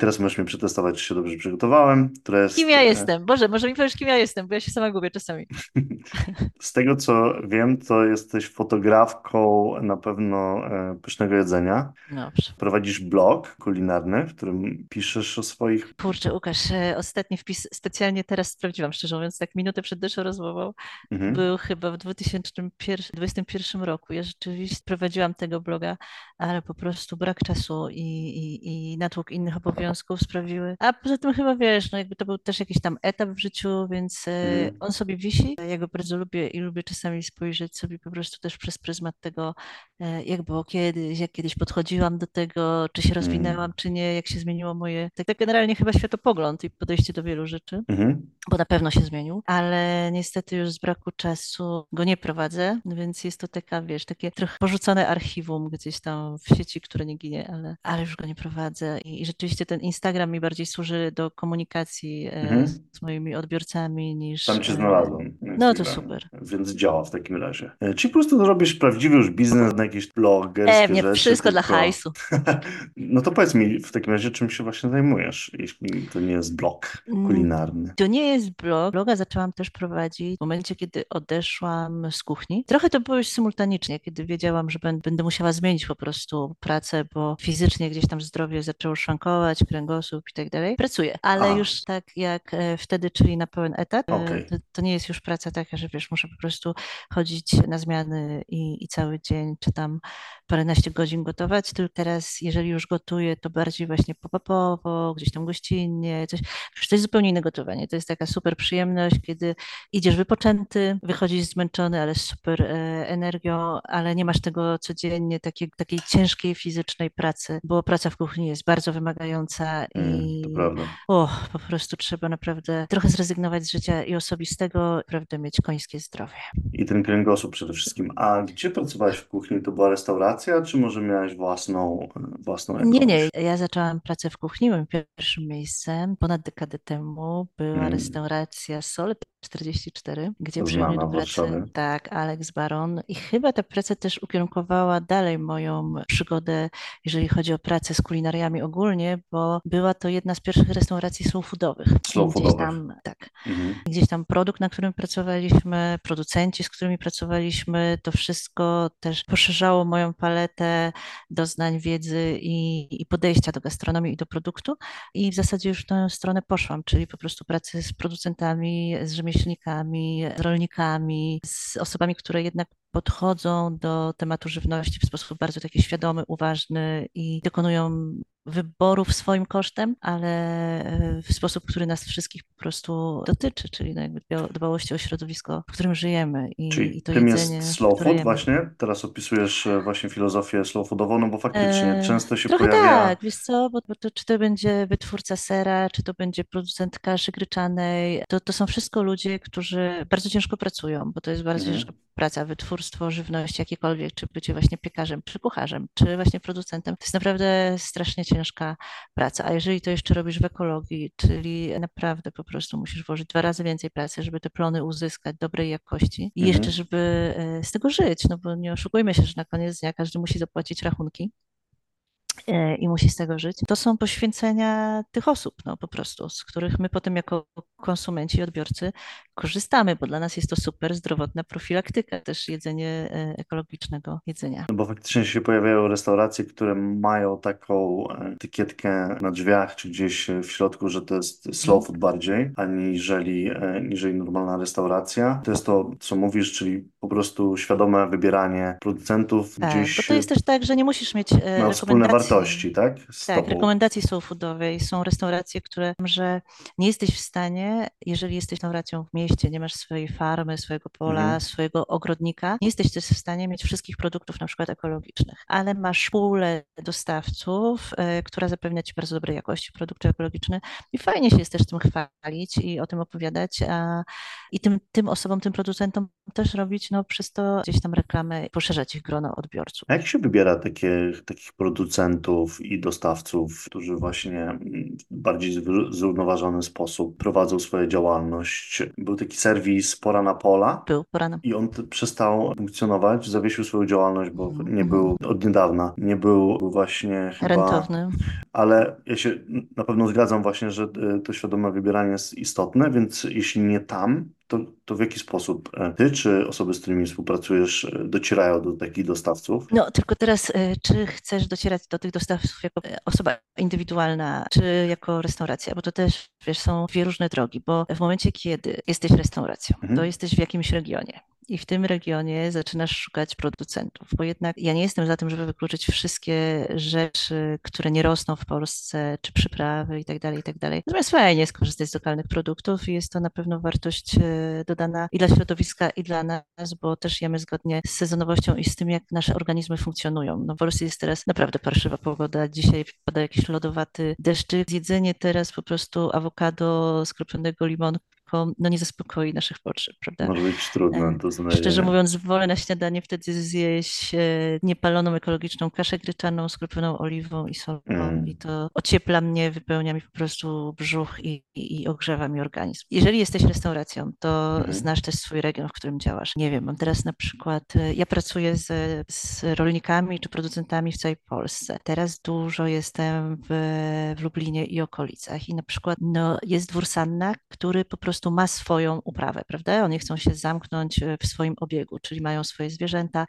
Teraz możesz mnie przetestować, czy się dobrze przygotowałem. Która jest, Kim ja jestem? Boże, może mi powiesz, kim ja jestem, bo ja się sama gubię czasami. Z tego, co wiem, to jesteś fotografką na pewno e, pysznego jedzenia. Dobrze. Prowadzisz blog kulinarny, w którym piszesz o swoich... Kurczę, Łukasz, e, ostatni wpis specjalnie teraz sprawdziłam, szczerze mówiąc, tak minutę przed naszą rozmową, Mhm. był chyba w 2021 roku. Ja rzeczywiście prowadziłam tego bloga, ale po prostu brak czasu i, i, i natłok innych obowiązków sprawiły. A poza tym chyba wiesz, no jakby to był też jakiś tam etap w życiu, więc Mhm. on sobie wisi. Ja go bardzo lubię i lubię czasami spojrzeć sobie po prostu też przez pryzmat tego, e, jak było kiedyś, jak kiedyś podchodziłam do tego, czy się rozwinęłam, czy nie, jak się zmieniło moje, tak, tak generalnie chyba światopogląd i podejście do wielu rzeczy Mhm. bo na pewno się zmienił, ale niestety już z braku czasu go nie prowadzę, więc jest to taka, wiesz, takie trochę porzucone archiwum gdzieś tam w sieci, które nie ginie, ale, ale już go nie prowadzę i, i rzeczywiście ten Instagram mi bardziej służy do komunikacji e, Mhm. z moimi odbiorcami niż... Tam cię e, znalazłem. na No to super. Więc działa w takim razie. E, Czy po prostu robisz prawdziwy już biznes na jakieś blogerskie Pewnie, rzeczy? wszystko dla tylko- hajsu. No to powiedz mi w takim razie, czym się właśnie zajmujesz, jeśli to nie jest blog Mm. kulinarny. To nie jest blog. Bloga zaczęłam też prowadzić w momencie, kiedy odeszłam z kuchni. Trochę to było już symultanicznie, kiedy wiedziałam, że będę musiała zmienić po prostu pracę, bo fizycznie gdzieś tam zdrowie zaczęło szwankować, kręgosłup i tak dalej. Pracuję, ale A. już tak jak e, wtedy, czyli na pełen etat. E, Okej. To, to nie jest już praca taka, że wiesz, muszę po prostu chodzić na zmiany i, i cały dzień, czy tam paręnaście godzin gotować, tylko teraz, jeżeli już gotuję, to bardziej właśnie pop-upowo, gdzieś tam gościnnie, coś. To jest zupełnie inne gotowanie. To jest taka super przyjemność, kiedy idziesz wypoczęty, wychodzisz zmęczony, ale z super e, energią, ale nie masz tego codziennie, takiej, takiej ciężkiej fizycznej pracy, bo praca w kuchni jest bardzo wymagająca Mm, i o, po prostu trzeba naprawdę trochę zrezygnować z życia i osobistego, naprawdę mieć końskie zdrowie. I ten kręgosłup przede wszystkim. A gdzie pracowałeś w kuchni? To była restauracja, czy może miałeś własną, własną jakąś? Nie, nie. Ja zaczęłam pracę w kuchni. Moim pierwszym miejscem ponad dekadę temu była Mm. restauracja Sol 44, gdzie przyjął do pracy tak, Alex Baron. I chyba ta praca też ukierunkowała dalej moją przygodę, jeżeli chodzi o pracę z kulinariami ogólnie, bo była to jedna z pierwszych restauracji slow foodowych. Slow I gdzieś foodowych. tam, tak, Mhm. gdzieś tam produkt, na którym pracowaliśmy, producenci, z którymi pracowaliśmy, to wszystko też poszerzało moją paletę doznań, wiedzy i, i podejścia do gastronomii i do produktu. I w zasadzie już w tę stronę poszłam, czyli po prostu pracy z producentami, z rzemieślnikami, z rolnikami, z osobami, które jednak podchodzą do tematu żywności w sposób bardzo taki świadomy, uważny i dokonują wyborów swoim kosztem, ale e, w sposób, który nas wszystkich po prostu dotyczy, czyli no jakby dba- dbałości o środowisko, w którym żyjemy i, i Czyli to tym jedzenie, jest slow food właśnie? Teraz opisujesz e, właśnie filozofię slow foodową, no bo faktycznie E, często się Trochę pojawia... tak, wiesz co, bo, bo to, czy to będzie wytwórca sera, czy to będzie producent kaszy gryczanej, to, to są wszystko ludzie, którzy bardzo ciężko pracują, bo to jest bardzo Mhm. ciężka praca, wytwórstwo żywności jakiekolwiek, czy bycie właśnie piekarzem, czy kucharzem, czy właśnie producentem. To jest naprawdę strasznie ciężka praca, a jeżeli to jeszcze robisz w ekologii, czyli naprawdę po prostu musisz włożyć dwa razy więcej pracy, żeby te plony uzyskać dobrej jakości i Mhm. jeszcze, żeby e, z tego żyć, no bo nie oszukujmy się, że na koniec dnia każdy musi zapłacić rachunki i musi z tego żyć. To są poświęcenia tych osób, no po prostu, z których my potem jako konsumenci i odbiorcy korzystamy, bo dla nas jest to super zdrowotna profilaktyka, też jedzenie e, ekologicznego jedzenia. No bo faktycznie się pojawiają restauracje, które mają taką e, etykietkę na drzwiach, czy gdzieś e, w środku, że to jest slow food bardziej, aniżeli, e, aniżeli normalna restauracja. To jest to, co mówisz, czyli po prostu świadome wybieranie producentów Tak, gdzieś bo to jest też tak, że nie musisz mieć e, rekomendacji. Wartości, tak? Z Tak, tobą. rekomendacji slow foodowej. Są restauracje, które, że nie jesteś w stanie, jeżeli jesteś restauracją w mieście, nie masz swojej farmy, swojego pola, Mhm. swojego ogrodnika, nie jesteś też w stanie mieć wszystkich produktów na przykład ekologicznych, ale masz pulę dostawców, e, która zapewnia ci bardzo dobrej jakości produkty ekologiczne i fajnie się jest też tym chwalić i o tym opowiadać, a, i tym, tym osobom, tym producentom też robić no, przez to gdzieś tam reklamę, poszerzać ich grono odbiorców. A jak się wybiera takie, takich producentów i dostawców, którzy właśnie w bardziej zrównoważony sposób prowadzą swoją działalność? Był taki serwis Pora na Pola. Był, Pora na I on przestał funkcjonować, zawiesił swoją działalność, bo nie był od niedawna, nie był właśnie chyba... Rentowny. Ale ja się na pewno zgadzam właśnie, że e, to świadome wybieranie jest istotne, więc jeśli nie tam, to, to w jaki sposób e, ty czy osoby, z którymi współpracujesz, e, docierają do takich dostawców? No, tylko teraz, czy chcesz docierać do tych dostawców jako osoba indywidualna, czy jako restauracja? Bo to też, wiesz, są dwie różne drogi, bo w momencie, kiedy jesteś restauracją, mhm. to jesteś w jakimś regionie i w tym regionie zaczynasz szukać producentów, bo jednak ja nie jestem za tym, żeby wykluczyć wszystkie rzeczy, które nie rosną w Polsce, czy przyprawy i tak dalej, i tak. Natomiast fajnie skorzystać z lokalnych produktów i jest to na pewno wartość e, dodana i dla środowiska, i dla nas, bo też jemy zgodnie z sezonowością i z tym, jak nasze organizmy funkcjonują. No w Polsce jest teraz naprawdę parszywa pogoda, dzisiaj pada jakiś lodowaty deszczyk, jedzenie teraz po prostu awokado skropionego no nie zaspokoi naszych potrzeb, prawda? Może być trudne do znalezienia. Szczerze mówiąc, wolę na śniadanie wtedy zjeść e, niepaloną ekologiczną kaszę gryczaną z kropioną oliwą i solą mm. i to ociepla mnie, wypełnia mi po prostu brzuch i, i, i ogrzewa mi organizm. Jeżeli jesteś restauracją, to mm. znasz też swój region, w którym działasz. Nie wiem, mam teraz na przykład, e, ja pracuję z, z rolnikami czy producentami w całej Polsce. Teraz dużo jestem w, w Lublinie i okolicach i na przykład no, jest dwór Sanna, który po prostu prostu ma swoją uprawę, prawda? Oni chcą się zamknąć e, w swoim obiegu, czyli mają swoje zwierzęta,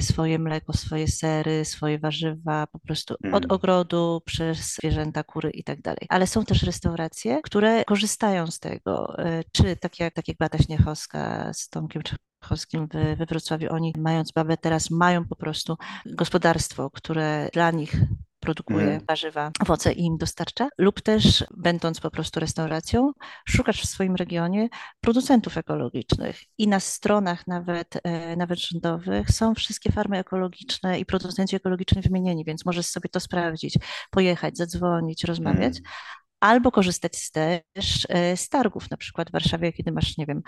swoje mleko, swoje sery, swoje warzywa, po prostu od mm. ogrodu przez zwierzęta, kury i tak dalej. Ale są też restauracje, które korzystają z tego, e, czy tak jak, tak jak Bata Śniechowska z Tomkiem Czechowskim we Wrocławiu, oni mając babę teraz mają po prostu gospodarstwo, które dla nich produkuje mm. warzywa, owoce i im dostarcza, lub też będąc po prostu restauracją, szukasz w swoim regionie producentów ekologicznych. I na stronach nawet, e, nawet rządowych są wszystkie farmy ekologiczne i producenci ekologiczni wymienieni, więc możesz sobie to sprawdzić, pojechać, zadzwonić, rozmawiać, mm albo korzystać z też e, z targów, na przykład w Warszawie, kiedy masz, nie wiem,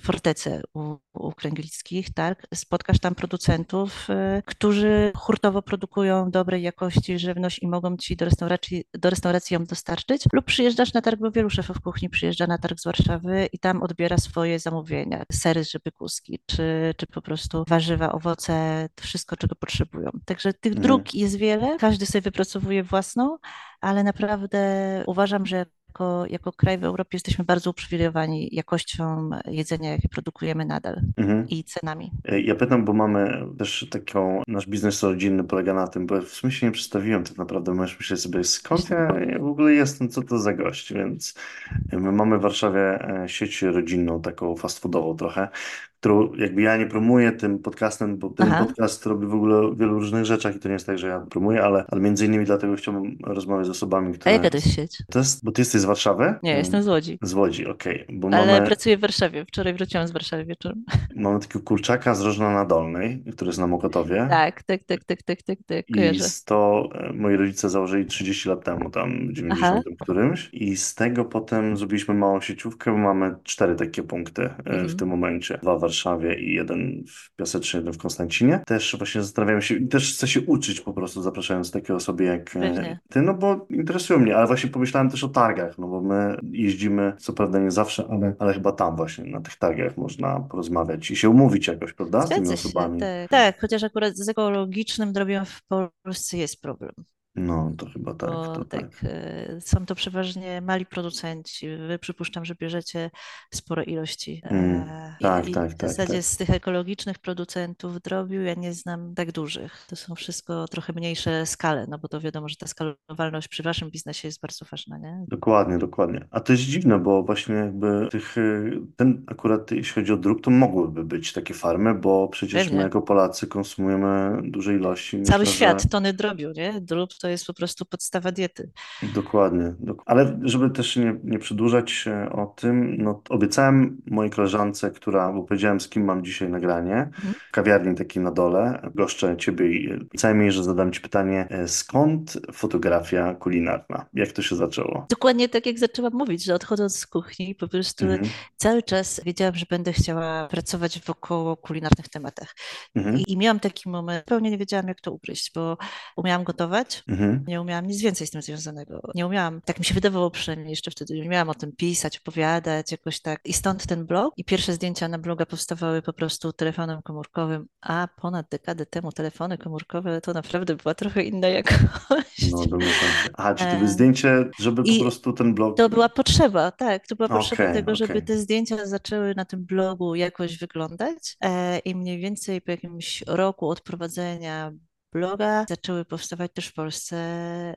fortecę u, u Kręglickich, tak, spotkasz tam producentów, e, którzy hurtowo produkują dobrej jakości żywność i mogą ci do restauracji, do restauracji ją dostarczyć, lub przyjeżdżasz na targ, bo wielu szefów kuchni przyjeżdża na targ z Warszawy i tam odbiera swoje zamówienia, sery z kuski, czy, czy po prostu warzywa, owoce, wszystko, czego potrzebują. Także tych mm. dróg jest wiele, każdy sobie wypracowuje własną, ale naprawdę uważam, że jako, jako kraj w Europie jesteśmy bardzo uprzywilejowani jakością jedzenia, jakie produkujemy nadal mhm. i cenami. E, ja pytam, bo mamy też taką, nasz biznes rodzinny polega na tym, bo w sumie się nie przedstawiłem tak naprawdę, możesz myśleć sobie skąd ja w ogóle jestem, co to za gość, więc my mamy w Warszawie e, sieć rodzinną, taką fast foodową trochę, którą jakby ja nie promuję tym podcastem, bo ten Aha. podcast robi w ogóle wielu różnych rzeczach i to nie jest tak, że ja promuję, ale, ale między innymi dlatego chciałbym rozmawiać z osobami, które... A jaka to jest sieć? To jest, bo ty jesteś z Warszawy? Nie, jestem z Łodzi. Z Łodzi, okej. Okay. Ale mamy... pracuję w Warszawie. Wczoraj wróciłam z Warszawy wieczorem. Mamy takiego kurczaka z Rożna na Dolnej, który jest na Mokotowie. Tak, tak, tak, tak, tak, tak, tak. I z to e, moi rodzice założyli 30 lat temu, tam w 90 Aha. którymś i z tego potem zrobiliśmy małą sieciówkę, bo mamy cztery takie punkty mhm. w tym momencie. Dwa w Warszawie i jeden w Piasecznie, jeden w Konstancinie. Też właśnie zastanawiam się i też chcę się uczyć po prostu, zapraszając takie osoby jak Pewnie. ty, no bo interesują mnie, ale właśnie pomyślałem też o targach, no bo my jeździmy, co prawda nie zawsze, ale, ale chyba tam właśnie, na tych targach można porozmawiać i się umówić jakoś, prawda, z tymi osobami. Się, tak. tak, chociaż akurat z ekologicznym drobiem w Polsce jest problem. No, to chyba tak. Bo to tak, tak. E, są to przeważnie mali producenci. Wy przypuszczam, że bierzecie spore ilości. Mm, e, tak, I tak, w tak. zasadzie tak. z tych ekologicznych producentów drobiu ja nie znam tak dużych. To są wszystko trochę mniejsze skale, no bo to wiadomo, że ta skalowalność przy waszym biznesie jest bardzo ważna, nie? Dokładnie, dokładnie. A to jest dziwne, bo właśnie jakby tych, y, ten akurat jeśli chodzi o drób, to mogłyby być takie farmy, bo przecież Pewnie. my jako Polacy konsumujemy duże ilości. Cały myślę, świat, że... tony drobiu, nie? Drób To jest po prostu podstawa diety. Dokładnie. Dok ale żeby też nie, nie przedłużać o tym, no obiecałem mojej koleżance, która, bo powiedziałem z kim mam dzisiaj nagranie, mhm. kawiarni takiej na dole, goszczę ciebie i obiecałem jej, że zadam ci pytanie, e, skąd fotografia kulinarna? Jak to się zaczęło? Dokładnie tak jak zaczęłam mówić, że odchodząc z kuchni, po prostu mhm. cały czas wiedziałam, że będę chciała pracować wokoło kulinarnych tematach. Mhm. I, I, miałam taki moment, zupełnie nie wiedziałam, jak to ugryźć, bo umiałam gotować, mhm. nie umiałam nic więcej z tym związanego. Nie umiałam, tak mi się wydawało przynajmniej jeszcze wtedy, nie umiałam o tym pisać, opowiadać, jakoś tak. I stąd ten blog. I pierwsze zdjęcia na bloga powstawały po prostu telefonem komórkowym, a ponad dekadę temu telefony komórkowe to naprawdę była trochę inna jakość. No, się. Aha, czy to było zdjęcie, żeby I po prostu ten blog... To była potrzeba, tak. To była potrzeba okay, tego, żeby okay. te zdjęcia zaczęły na tym blogu jakoś wyglądać. E, I mniej więcej po jakimś roku odprowadzenia bloga zaczęły powstawać też w Polsce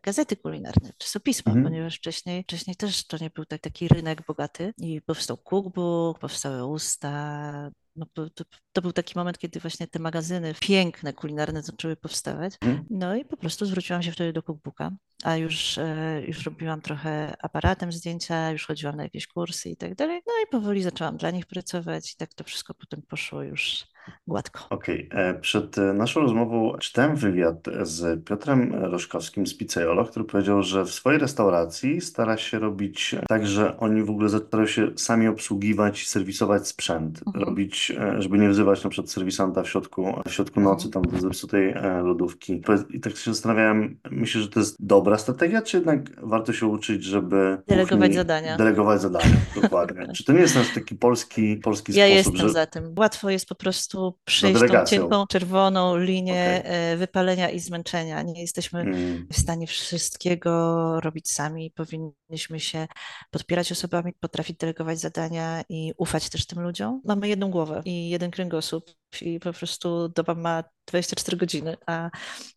gazety kulinarne, czasopisma, mhm. ponieważ wcześniej, wcześniej też to nie był tak, taki rynek bogaty i powstał cookbook, powstały usta, no, to, to, był taki moment, kiedy właśnie te magazyny piękne, kulinarne zaczęły powstawać. Mhm. No i po prostu zwróciłam się wtedy do cookbooka, a już, e, już robiłam trochę aparatem zdjęcia, już chodziłam na jakieś kursy i tak dalej. No i powoli zaczęłam dla nich pracować i tak to wszystko potem poszło już gładko. Okej, okay. E, przed e, naszą rozmową czytałem wywiad z Piotrem Roszkowskim z Pizzaiolo, który powiedział, że w swojej restauracji stara się robić tak, że oni w ogóle starają się sami obsługiwać i serwisować sprzęt, mhm. robić, żeby nie wzywać na przykład serwisanta w środku, w środku mhm. nocy tam do zepsutej lodówki. I tak się zastanawiałem, myślę, że to jest dobra strategia, czy jednak warto się uczyć, żeby delegować kuchni, zadania. Delegować zadania, dokładnie. czy to nie jest nasz taki polski, polski ja sposób, jestem że... za tym. Łatwo jest po prostu przejść tą cienką, czerwoną linię okay. E, wypalenia i zmęczenia. Nie jesteśmy mm. w stanie wszystkiego robić sami. Powinniśmy się podpierać osobami, potrafić delegować zadania i ufać też tym ludziom. Mamy jedną głowę i jeden kręgosłup i po prostu doba ma 24 godziny, a,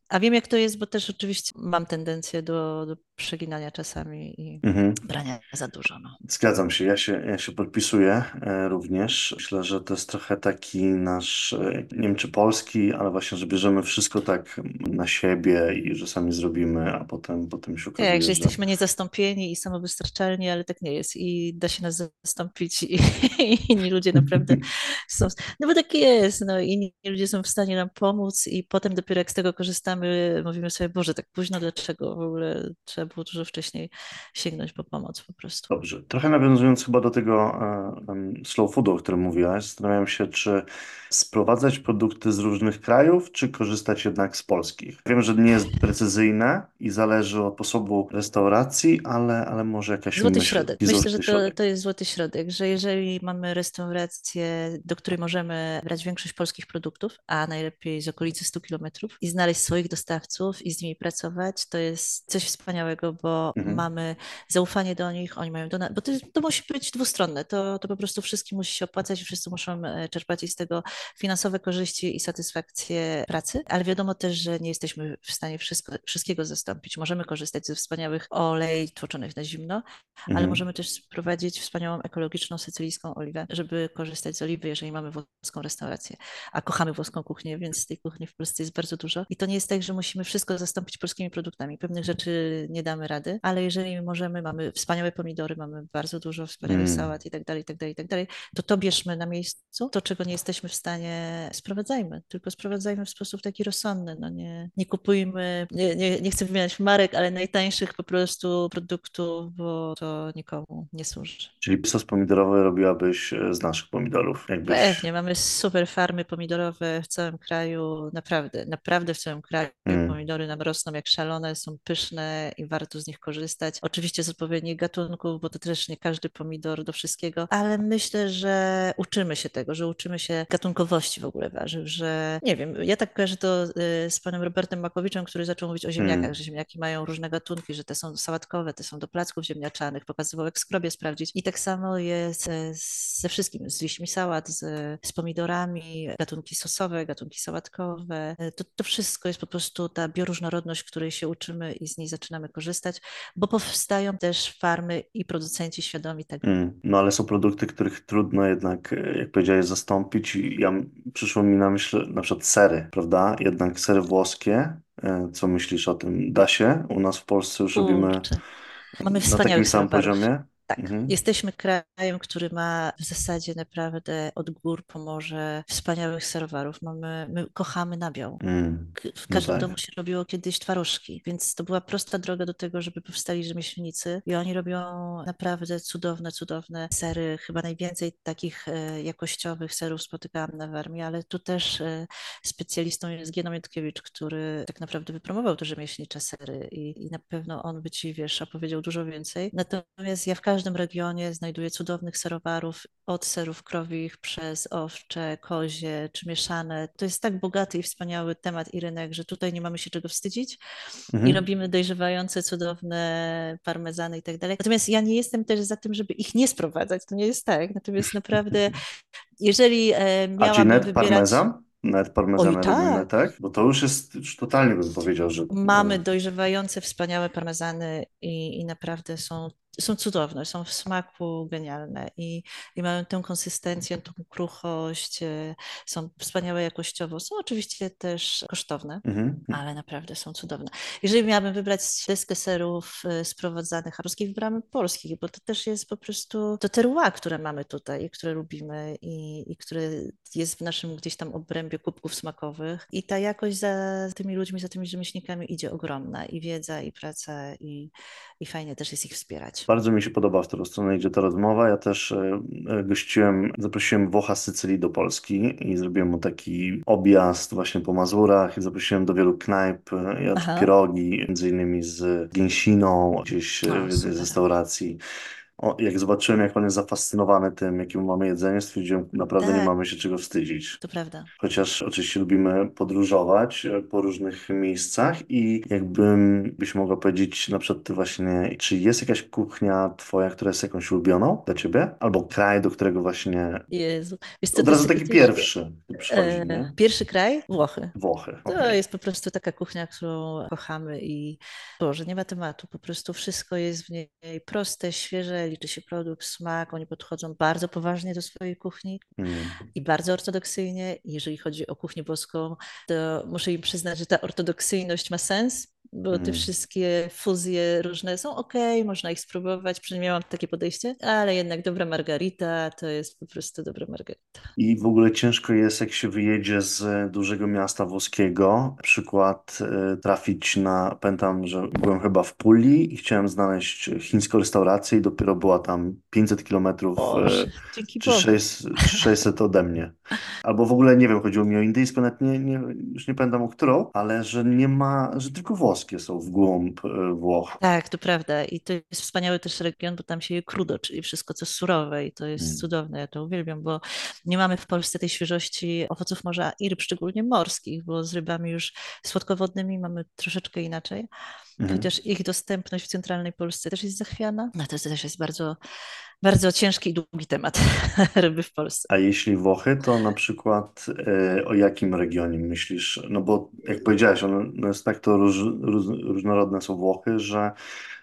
a wiem jak to jest, bo też oczywiście mam tendencję do, do przeginania czasami i mhm. brania za dużo. No. Zgadzam się, ja się, ja się podpisuję e, również. Myślę, że to jest trochę taki nasz, e, nie wiem czy polski, ale właśnie, że bierzemy wszystko tak na siebie i że sami zrobimy, a potem, potem się okazuje, Tak, że, że jesteśmy niezastąpieni i samowystarczalni, ale tak nie jest i da się nas zastąpić i, i inni ludzie naprawdę są, no bo tak jest, no inni ludzie są w stanie nam pomóc i potem dopiero jak z tego korzystamy, mówimy sobie, Boże, tak późno, dlaczego w ogóle trzeba było dużo wcześniej sięgnąć po pomoc po prostu. Dobrze. Trochę nawiązując chyba do tego um, slow foodu, o którym mówiłaś, zastanawiam się, czy sprowadzać produkty z różnych krajów, czy korzystać jednak z polskich. Wiem, że nie jest precyzyjne i zależy od sposobu restauracji, ale, ale może jakaś Złoty myśl, środek. Myślę, że to, to jest złoty środek, że jeżeli mamy restaurację, do której możemy brać większość polskich produktów, a najlepiej z okolicy 100 kilometrów i znaleźć swoich dostawców i z nimi pracować, to jest coś wspaniałego, bo mhm. mamy zaufanie do nich, oni mają do nas, bo to, to musi być dwustronne, to, to po prostu wszystkim musi się opłacać, wszyscy muszą e, czerpać z tego finansowe korzyści i satysfakcję pracy, ale wiadomo też, że nie jesteśmy w stanie wszystko, wszystkiego zastąpić. Możemy korzystać ze wspaniałych olej tłoczonych na zimno, mhm. ale możemy też sprowadzić wspaniałą ekologiczną sycylijską oliwę, żeby korzystać z oliwy, jeżeli mamy włoską restaurację. A kochamy włoską kuchnię, więc tej kuchni w Polsce jest bardzo dużo. I to nie jest tak, że musimy wszystko zastąpić polskimi produktami. Pewnych rzeczy nie damy rady, ale jeżeli możemy, mamy wspaniałe pomidory, mamy bardzo dużo wspaniałych mm. sałat i tak dalej, i tak dalej, i tak dalej, to to bierzmy na miejscu. To, czego nie jesteśmy w stanie, sprowadzajmy, tylko sprowadzajmy w sposób taki rozsądny. No nie, nie kupujmy, nie, nie, nie chcę wymieniać marek, ale najtańszych po prostu produktów, bo to nikomu nie służy. Czyli sos pomidorowy robiłabyś e, z naszych pomidorów? Jakbyś... Pewnie, mamy super farmy pomidorowe w całym kraju, naprawdę, naprawdę w całym kraju. Mm. Pomidory nam rosną jak szalone, są pyszne i warto z nich korzystać. Oczywiście z odpowiednich gatunków, bo to też nie każdy pomidor do wszystkiego, ale myślę, że uczymy się tego, że uczymy się gatunkowości w ogóle warzyw, że nie wiem, ja tak kojarzę to y, z panem Robertem Makowiczem, który zaczął mówić o ziemniakach, mm. że ziemniaki mają różne gatunki, że te są sałatkowe, te są do placków ziemniaczanych, pokazywał jak skrobie sprawdzić i tak samo jest e, ze wszystkim, z liśćmi sałat, z, z pomidorami, gatunki sosowe, gatunki sałatkowe, e, to, to wszystko jest po prostu ta bioróżnorodność, której się uczymy i z niej zaczynamy korzystać, bo powstają też farmy i producenci świadomi tego. Mm, no ale są produkty, których trudno jednak, e, jak powiedziałeś, zastąpić. Ja przyszło mi na myśl na przykład sery, prawda? Jednak sery włoskie E, Co myślisz o tym? Da się? U nas w Polsce już robimy. Mamy na takim samym poziomie? Tak, Mhm. jesteśmy krajem, który ma w zasadzie naprawdę od gór po morze wspaniałych serowarów. Mamy, my kochamy nabiał. Mm. W No każdym tak. domu się robiło kiedyś twarożki, więc to była prosta droga do tego, żeby powstali rzemieślnicy i oni robią naprawdę cudowne, cudowne sery. Chyba najwięcej takich e, jakościowych serów spotykałam na Warmii, ale tu też e, specjalistą jest Gienom Jędrkiewicz, który tak naprawdę wypromował te rzemieślnicze sery i, i na pewno on by ci, wiesz, opowiedział dużo więcej. Natomiast ja w każdym regionie znajduję cudownych serowarów, od serów krowich przez owcze, kozie czy mieszane. To jest tak bogaty i wspaniały temat i rynek, że tutaj nie mamy się czego wstydzić i Mhm. robimy dojrzewające, cudowne parmezany i tak dalej. Natomiast ja nie jestem też za tym, żeby ich nie sprowadzać. To nie jest tak. Natomiast naprawdę, jeżeli e, A miałabym net wybierać. parmezan? Net Oj, parmezana robimy, tak. tak? Bo to już jest, już totalnie bym powiedział, że... Mamy dojrzewające, wspaniałe parmezany i, i naprawdę są, są cudowne, są w smaku genialne i, i mają tę konsystencję, tą kruchość, e, są wspaniałe jakościowo. Są oczywiście też kosztowne, Mhm. ale naprawdę są cudowne. Jeżeli miałabym wybrać deskę serów e, sprowadzanych polskich, wybrałabym polskich, bo to też jest po prostu to terroir, które mamy tutaj, i które lubimy i, i które jest w naszym gdzieś tam obrębie kubków smakowych i ta jakość za tymi ludźmi, za tymi rzemieślnikami idzie ogromna i wiedza, i praca i, i fajnie też jest ich wspierać. Bardzo mi się podoba, w którą stronę idzie ta rozmowa. Ja też e, e, gościłem, zaprosiłem Włocha z Sycylii do Polski i zrobiłem mu taki objazd właśnie po Mazurach i zaprosiłem do wielu knajp. e, Jadł Aha, pierogi, między innymi z gęsiną, gdzieś e, o w jednej z super. restauracji. O, jak zobaczyłem, jak on jest zafascynowany tym, jakim mamy jedzenie, stwierdziłem, naprawdę nie Tak, mamy się czego wstydzić. to prawda. Chociaż oczywiście lubimy podróżować e, po różnych miejscach i jakbym byś mogła powiedzieć na przykład ty właśnie, czy jest jakaś kuchnia twoja, która jest jakąś ulubioną dla ciebie? Albo kraj, do którego właśnie Jezu. Wiesz co, od to razu taki pierwszy przychodzi, E, nie? pierwszy kraj? Włochy. Włochy, To okej. jest po prostu taka kuchnia, którą kochamy i Boże, nie ma tematu. Po prostu wszystko jest w niej proste, świeże, liczy się produkt, smak. Oni podchodzą bardzo poważnie do swojej kuchni Mm, i bardzo ortodoksyjnie. Jeżeli chodzi o kuchnię boską, to muszę im przyznać, że ta ortodoksyjność ma sens, bo te mm. wszystkie fuzje różne są ok, można ich spróbować, przynajmniej mam takie podejście, ale jednak dobra margarita to jest po prostu dobra margarita. I w ogóle ciężko jest, jak się wyjedzie z dużego miasta włoskiego, przykład e, trafić na, pamiętam, że byłem chyba w Puli i chciałem znaleźć chińską restaurację i dopiero była tam 500 kilometrów e, czy Bogu. 600, czy 600 ode mnie. Albo w ogóle nie wiem, chodziło mi o indyjską, nawet nie, nie, już nie pamiętam o którą, ale że nie ma, że tylko włoskie są w głąb e, Włoch. Tak, to prawda. I to jest wspaniały też region, bo tam się je krudo, czyli wszystko, co surowe i to jest Mm. cudowne. Ja to uwielbiam, bo nie mamy w Polsce tej świeżości owoców morza i ryb, szczególnie morskich, bo z rybami już słodkowodnymi mamy troszeczkę inaczej. Mhm. Chociaż ich dostępność w centralnej Polsce też jest zachwiana. No to też jest bardzo, bardzo ciężki i długi temat ryby w Polsce. A jeśli Włochy, to na przykład e, o jakim regionie myślisz? No bo jak powiedziałeś, one, no jest tak to róż, róż, różnorodne są Włochy, że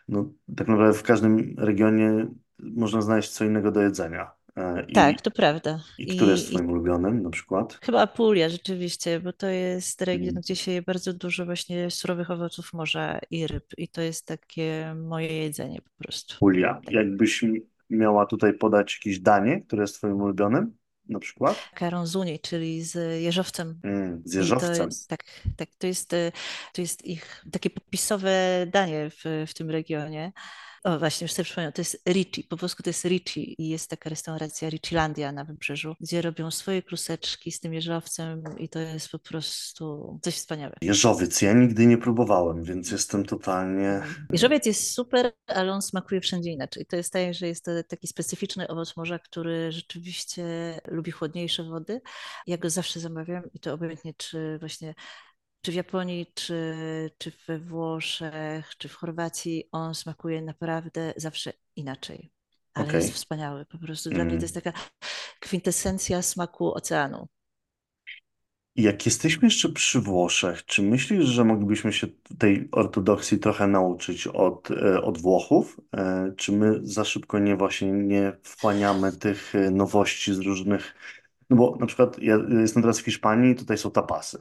no, tak naprawdę w każdym regionie można znaleźć co innego do jedzenia. E, Tak, i, to prawda. I który jest twoim ulubionym na przykład? Chyba Apulia rzeczywiście, bo to jest region, Mhm. gdzie się je bardzo dużo właśnie surowych owoców morza i ryb i to jest takie moje jedzenie po prostu. Julia, Tak. jakbyś mi- miała tutaj podać jakieś danie, które jest twoim ulubionym na przykład? Karonzuni, czyli z jeżowcem. Mm, z to jeżowcem. jest, tak, tak, to jest, e, to jest ich takie popisowe danie w, w tym regionie. O, właśnie, już sobie przypomniałam, to jest Ricci, po polsku to jest Ricci i jest taka restauracja Riccilandia na Wybrzeżu, gdzie robią swoje kluseczki z tym jeżowcem i to jest po prostu coś wspaniałego. Jeżowiec, ja nigdy nie próbowałem, więc jestem totalnie... Jeżowiec jest super, ale on smakuje wszędzie inaczej. To jest tak, że jest to taki specyficzny owoc morza, który rzeczywiście lubi chłodniejsze wody. Ja go zawsze zamawiam i to obojętnie czy właśnie czy w Japonii, czy, czy we Włoszech, czy w Chorwacji, on smakuje naprawdę zawsze inaczej. Ale Okej. jest wspaniały. Po prostu dla mnie to Mm. jest taka kwintesencja smaku oceanu. Jak jesteśmy jeszcze przy Włoszech, czy myślisz, że moglibyśmy się tej ortodoksji trochę nauczyć od, e, od Włochów? E, Czy my za szybko nie właśnie nie wchłaniamy tych e, nowości z różnych... No bo na przykład ja jestem teraz w Hiszpanii i tutaj są tapasy.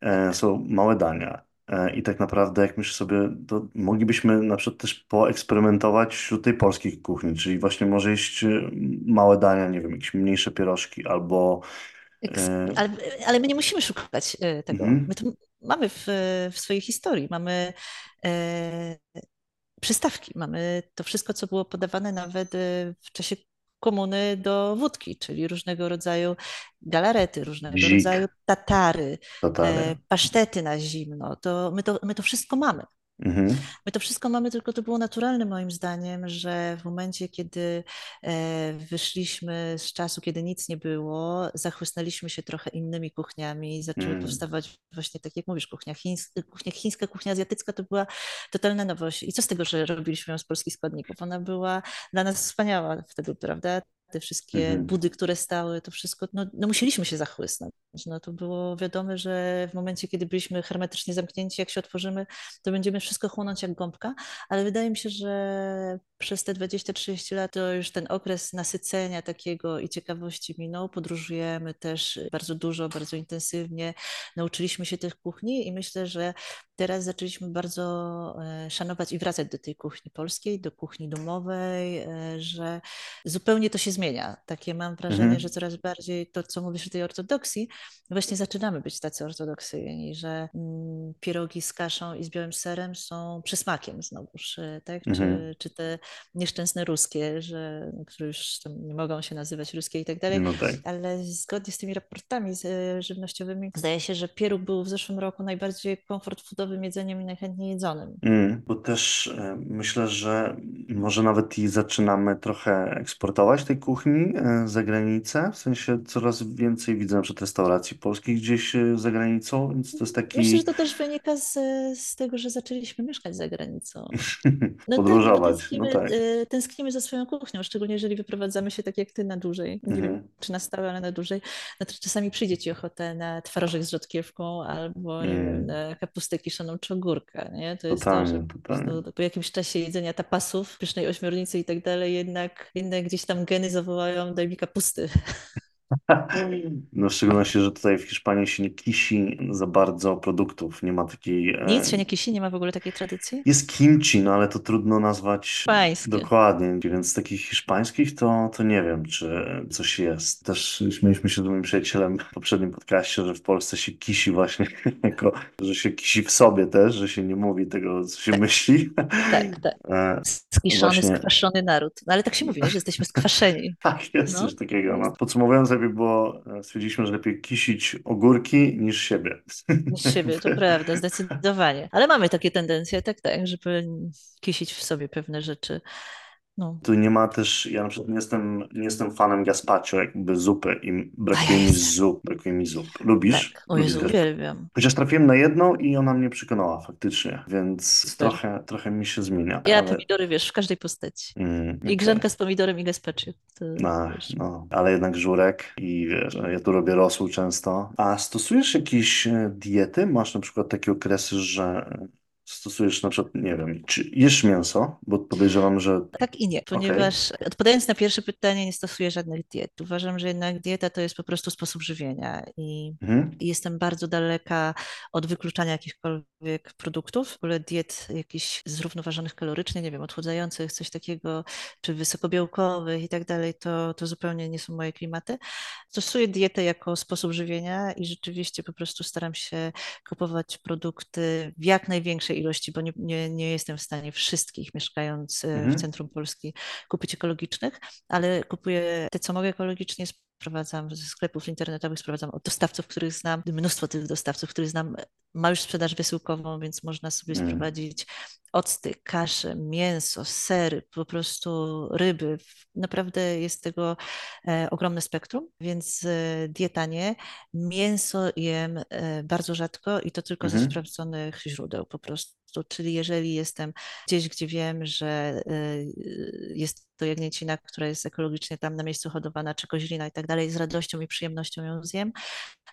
E, Są małe dania. E, I tak naprawdę, jak myślę sobie, to moglibyśmy na przykład też poeksperymentować wśród tej polskiej kuchni, czyli właśnie może jeść e, małe dania, nie wiem, jakieś mniejsze pierożki albo. Eks- E, Ale, ale my nie musimy szukać e, tego. mhm, My to mamy w, w swojej historii. Mamy e, przystawki, mamy to wszystko, co było podawane nawet e, w czasie komuny do wódki, czyli różnego rodzaju galarety, różnego bzik, rodzaju tatary, tatary. e, pasztety na zimno. To my, to my to wszystko mamy. Mhm, My to wszystko mamy, tylko to było naturalne moim zdaniem, że w momencie, kiedy e, wyszliśmy z czasu, kiedy nic nie było, zachłysnęliśmy się trochę innymi kuchniami, zaczęły mm, powstawać właśnie, tak jak mówisz, kuchnia, chińs kuchnia chińska, kuchnia azjatycka to była totalna nowość. I co z tego, że robiliśmy ją z polskich składników? Ona była dla nas wspaniała wtedy, prawda? Te wszystkie mhm, budy, które stały, to wszystko, no, no musieliśmy się zachłysnąć. No to było wiadome, że w momencie, kiedy byliśmy hermetycznie zamknięci, jak się otworzymy, to będziemy wszystko chłonąć jak gąbka, ale wydaje mi się, że przez te 20-30 lat to już ten okres nasycenia takiego i ciekawości minął. Podróżujemy też bardzo dużo, bardzo intensywnie. Nauczyliśmy się tych kuchni i myślę, że teraz zaczęliśmy bardzo e, szanować i wracać do tej kuchni polskiej, do kuchni domowej, e, że zupełnie to się zmienia. Takie mam wrażenie, że mhm, coraz bardziej to, co mówisz o tej ortodoksji, właśnie zaczynamy być tacy ortodoksyjni, że mm, pierogi z kaszą i z białym serem są przysmakiem znowuż, tak? mhm. Czy, czy te nieszczęsne ruskie, że, które już nie mogą się nazywać ruskie i tak dalej, No tak. ale zgodnie z tymi raportami e, żywnościowymi zdaje się, że pieróg był w zeszłym roku najbardziej komfort foodowym jedzeniem i najchętniej jedzonym. Mm, bo też e, myślę, że może nawet i zaczynamy trochę eksportować tej kuchni e, za granicę. W sensie coraz więcej widzę na przykład restauracji polskich gdzieś e, za granicą, więc to jest Myślę, że taki to też wynika z, z tego, że zaczęliśmy mieszkać za granicą. No tak, no podróżować. No tęsknimy, tak. e, tęsknimy za swoją kuchnią, szczególnie jeżeli wyprowadzamy się tak jak ty na dłużej. Nie wiem, Mhm. czy na stałe, ale na dłużej. No to czasami przyjdzie ci ochotę na twarożek z rzodkiewką albo, Mm, na kapustę kiszoną czy ogórka, nie? To jest to, że totalnie, po totalnie. prostu po jakimś czasie jedzenia tapasów, pysznej ośmiornicy i tak dalej, jednak, jednak gdzieś tam geny zawołają, daj mi kapusty. No w szczególności, że tutaj w Hiszpanii się nie kisi za bardzo produktów. Nie ma takiej... Nic E, się nie kisi, nie ma w ogóle takiej tradycji? jest kimchi, no ale to trudno nazwać Pańskie. dokładnie, więc takich hiszpańskich to, to nie wiem, czy coś jest. Też śmieliśmy się z moim przyjacielem w poprzednim podcaście, że w Polsce się kisi właśnie jako, że się kisi w sobie też, że się nie mówi tego, co się Tak, myśli. tak, tak. E, Skiszony, Właśnie skwaszony naród. No ale tak się mówi, nie? że jesteśmy skwaszeni. tak, jest No. coś takiego. No. Podsumowując, lepiej było, e, stwierdziliśmy, że lepiej kisić ogórki niż siebie. z siebie, to prawda, zdecydowanie. Ale mamy takie tendencje, tak, tak, żeby kisić w sobie pewne rzeczy. No. Tu nie ma też, ja na przykład nie jestem, nie jestem fanem gazpacho, jakby zupy i brakuje mi zup, brakuje mi zup. Lubisz? Tak, o Lubisz Jezu, uwielbiam. Chociaż trafiłem na jedną i ona mnie przekonała faktycznie, więc trochę, trochę mi się zmienia, Ja ale pomidory, wiesz, w każdej postaci. mm, I okej. grzanka z pomidorem i gazpacho. To, No, no, ale jednak żurek i wiesz, ja tu robię rosół często. A stosujesz jakieś e, diety? Masz na przykład takie okresy, że stosujesz na przykład, nie wiem, czy jesz mięso? Bo podejrzewam, że Tak i nie, ponieważ odpowiadając na pierwsze pytanie, nie stosuję żadnych diet. Uważam, że jednak dieta to jest po prostu sposób żywienia i Mhm, i jestem bardzo daleka od wykluczania jakichkolwiek produktów, w ogóle diet jakichś zrównoważonych kalorycznie, nie wiem, odchudzających, coś takiego, czy wysokobiałkowych i tak dalej, to, to zupełnie nie są moje klimaty. Stosuję dietę jako sposób żywienia i rzeczywiście po prostu staram się kupować produkty w jak największej ilości, bo nie, nie, nie jestem w stanie wszystkich, mieszkając e, w mhm, centrum Polski, kupić ekologicznych, ale kupuję te, co mogę ekologicznie, sprowadzam ze sklepów internetowych, sprowadzam od dostawców, których znam. Mnóstwo tych dostawców, których znam, ma już sprzedaż wysyłkową, więc można sobie mm, sprowadzić octy, kasze, mięso, sery, po prostu ryby. Naprawdę jest tego e, ogromne spektrum, więc e, dieta nie. Mięso jem e, bardzo rzadko i to tylko ze mhm. sprawdzonych źródeł po prostu. Czyli jeżeli jestem gdzieś, gdzie wiem, że y, jest to jagnięcina, która jest ekologicznie tam na miejscu hodowana, czy koźlina i tak dalej, z radością i przyjemnością ją zjem.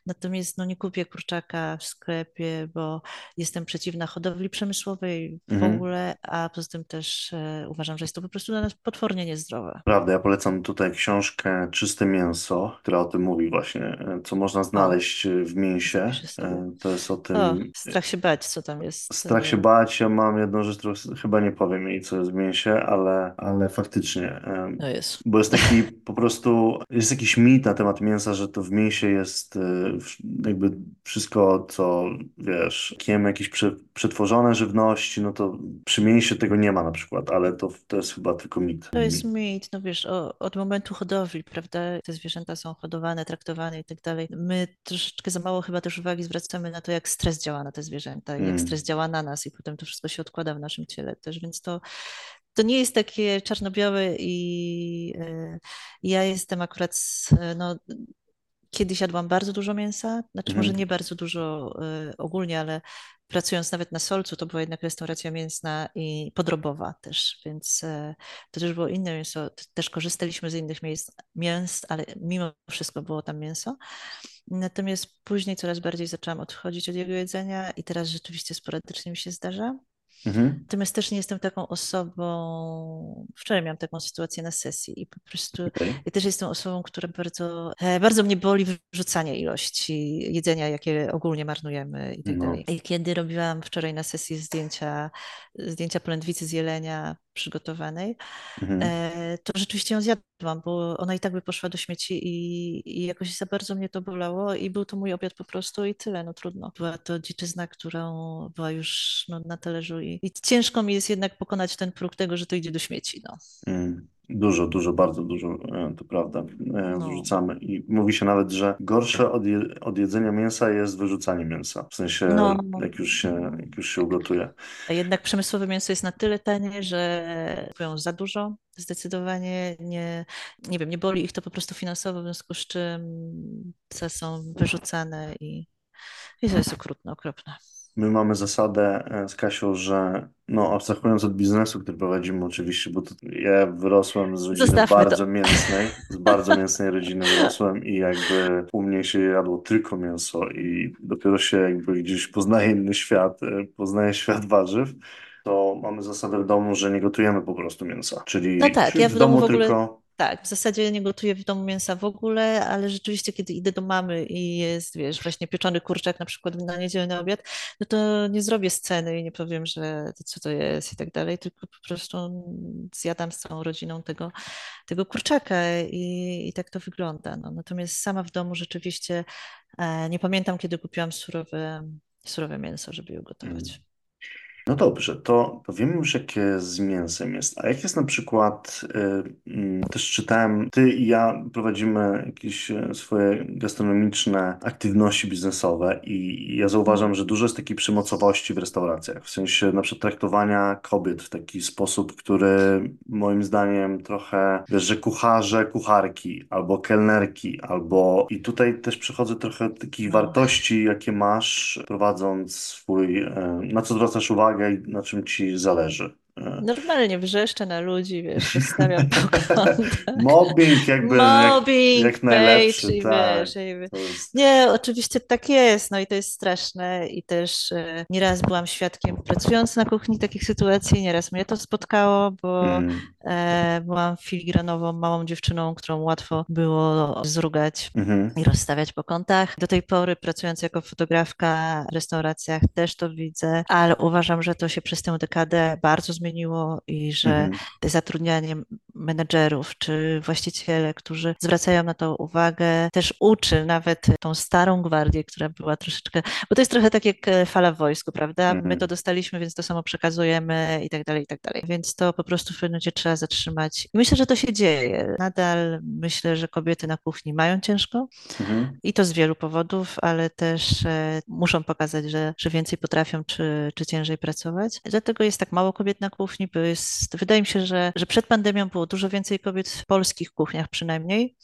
Natomiast no, nie kupię kurczaka w sklepie, bo jestem przeciwna hodowli przemysłowej w Mhm. ogóle, a poza tym też e, uważam, że jest to po prostu dla nas potwornie niezdrowe. Prawda, ja polecam tutaj książkę Czyste Mięso, która o tym mówi właśnie, e, co można znaleźć e, w mięsie. E, To jest o tym, O, strach się bać, co tam jest. Strach się bać, ja mam jedną rzecz, którą chyba nie powiem jej, co jest w mięsie, ale, ale faktycznie, em, To jest. bo jest taki po prostu, jest jakiś mit na temat mięsa, że to w mięsie jest wsz- jakby wszystko, co wiesz, kiem jakieś prze, przetworzone żywności, no to przy mięsie tego nie ma na przykład, ale to, to jest chyba tylko mit. To jest mit, no wiesz, o, od momentu hodowli, prawda? Te zwierzęta są hodowane, traktowane i tak dalej. My troszeczkę za mało chyba też uwagi zwracamy na to, jak stres działa na te zwierzęta, Mm. jak stres działa na nas i potem to wszystko się odkłada w naszym ciele też, więc to, to nie jest takie czarno-białe i e, ja jestem akurat, no, Kiedyś jadłam bardzo dużo mięsa, znaczy może Mhm. nie bardzo dużo y, ogólnie, ale pracując nawet na Solcu, to była jednak restauracja mięsna i podrobowa też, więc y, to też było inne mięso. Też korzystaliśmy z innych miejsc, mięs, ale mimo wszystko było tam mięso. Natomiast później coraz bardziej zaczęłam odchodzić od jego jedzenia i teraz rzeczywiście sporadycznie mi się zdarza. Mhm. Natomiast też nie jestem taką osobą. Wczoraj miałam taką sytuację na sesji i po prostu Okej. ja też jestem osobą, która bardzo, e, bardzo mnie boli wyrzucanie ilości jedzenia, jakie ogólnie marnujemy i tak No. dalej. I kiedy robiłam wczoraj na sesji zdjęcia, zdjęcia polędwicy z jelenia przygotowanej, Mhm. e, to rzeczywiście ją zjadłam, bo ona i tak by poszła do śmieci i, i jakoś za bardzo mnie to bolało i był to mój obiad po prostu i tyle, no trudno. Była to dziczyzna, którą była już no, na talerzu i, i ciężko mi jest jednak pokonać ten próg tego, że to idzie do śmieci, no. Mm. Dużo, dużo, bardzo dużo, e, to prawda, e, No. wyrzucamy. I mówi się nawet, że gorsze od, je, od jedzenia mięsa jest wyrzucanie mięsa. W sensie, No. jak już się, jak już się ugotuje. A jednak przemysłowe mięso jest na tyle tanie, że kupują za dużo. Zdecydowanie nie, nie wiem, nie boli ich to po prostu finansowo, w związku z czym są wyrzucane i, i to jest okrutne, okropne. My mamy zasadę e, z Kasią, że no abstrahując od biznesu, który prowadzimy oczywiście, bo to, ja wyrosłem z rodziny Zostawmy bardzo to. mięsnej, z bardzo mięsnej rodziny wyrosłem i jakby u mnie się jadło tylko mięso i dopiero się jakby gdzieś poznaje inny świat, e, poznaje świat warzyw, to mamy zasadę w domu, że nie gotujemy po prostu mięsa, czyli, No tak, czyli ja w w domu domu ogóle tylko tak, w zasadzie nie gotuję w domu mięsa w ogóle, ale rzeczywiście kiedy idę do mamy i jest, wiesz, właśnie pieczony kurczak na przykład na niedzielny obiad, no to nie zrobię sceny i nie powiem, że co to jest i tak dalej, tylko po prostu zjadam z całą rodziną tego, tego kurczaka i, i tak to wygląda. No, natomiast sama w domu rzeczywiście e, nie pamiętam, kiedy kupiłam surowe, surowe mięso, żeby je ugotować. No dobrze, to, to wiemy już, jakie z mięsem jest. A jak jest na przykład, y, mm, też czytałem, ty i ja prowadzimy jakieś e, swoje gastronomiczne aktywności biznesowe i ja zauważam, że dużo jest takiej przemocowości w restauracjach. W sensie na przykład traktowania kobiet w taki sposób, który moim zdaniem trochę, wiesz, że kucharze, kucharki, albo kelnerki, albo... I tutaj też przychodzę trochę takich No. wartości, jakie masz prowadząc swój, e, na co zwracasz uwagę i na czym ci zależy. Normalnie wrzeszczę na ludzi, wiesz, stawiam. Mobbing jakby jak, Mobbing, jak najlepszy, bait i tak. wiesz, jest... Nie, oczywiście tak jest, no i to jest straszne i też e, nieraz byłam świadkiem pracując na kuchni takich sytuacji, nieraz mnie to spotkało, bo Mm, e, byłam filigranową, małą dziewczyną, którą łatwo było zrugać mhm, i rozstawiać po kątach. Do tej pory pracując jako fotografka w restauracjach też to widzę, ale uważam, że to się przez tę dekadę bardzo zmieniło i że mhm, zatrudnianie menedżerów czy właściciele, którzy zwracają na to uwagę, też uczy nawet tą starą gwardię, która była troszeczkę, bo to jest trochę tak jak e, fala w wojsku, prawda? My Mhm. to dostaliśmy, więc to samo przekazujemy i tak dalej, i tak dalej. Więc to po prostu w pewnym momencie trzeba zatrzymać. I myślę, że to się dzieje. Nadal myślę, że kobiety na kuchni mają ciężko mhm. i to z wielu powodów, ale też e, muszą pokazać, że, że więcej potrafią czy, czy ciężej pracować. Dlatego jest tak mało kobiet na kuchni, bo jest, wydaje mi się, że, że przed pandemią było dużo więcej kobiet w polskich kuchniach przynajmniej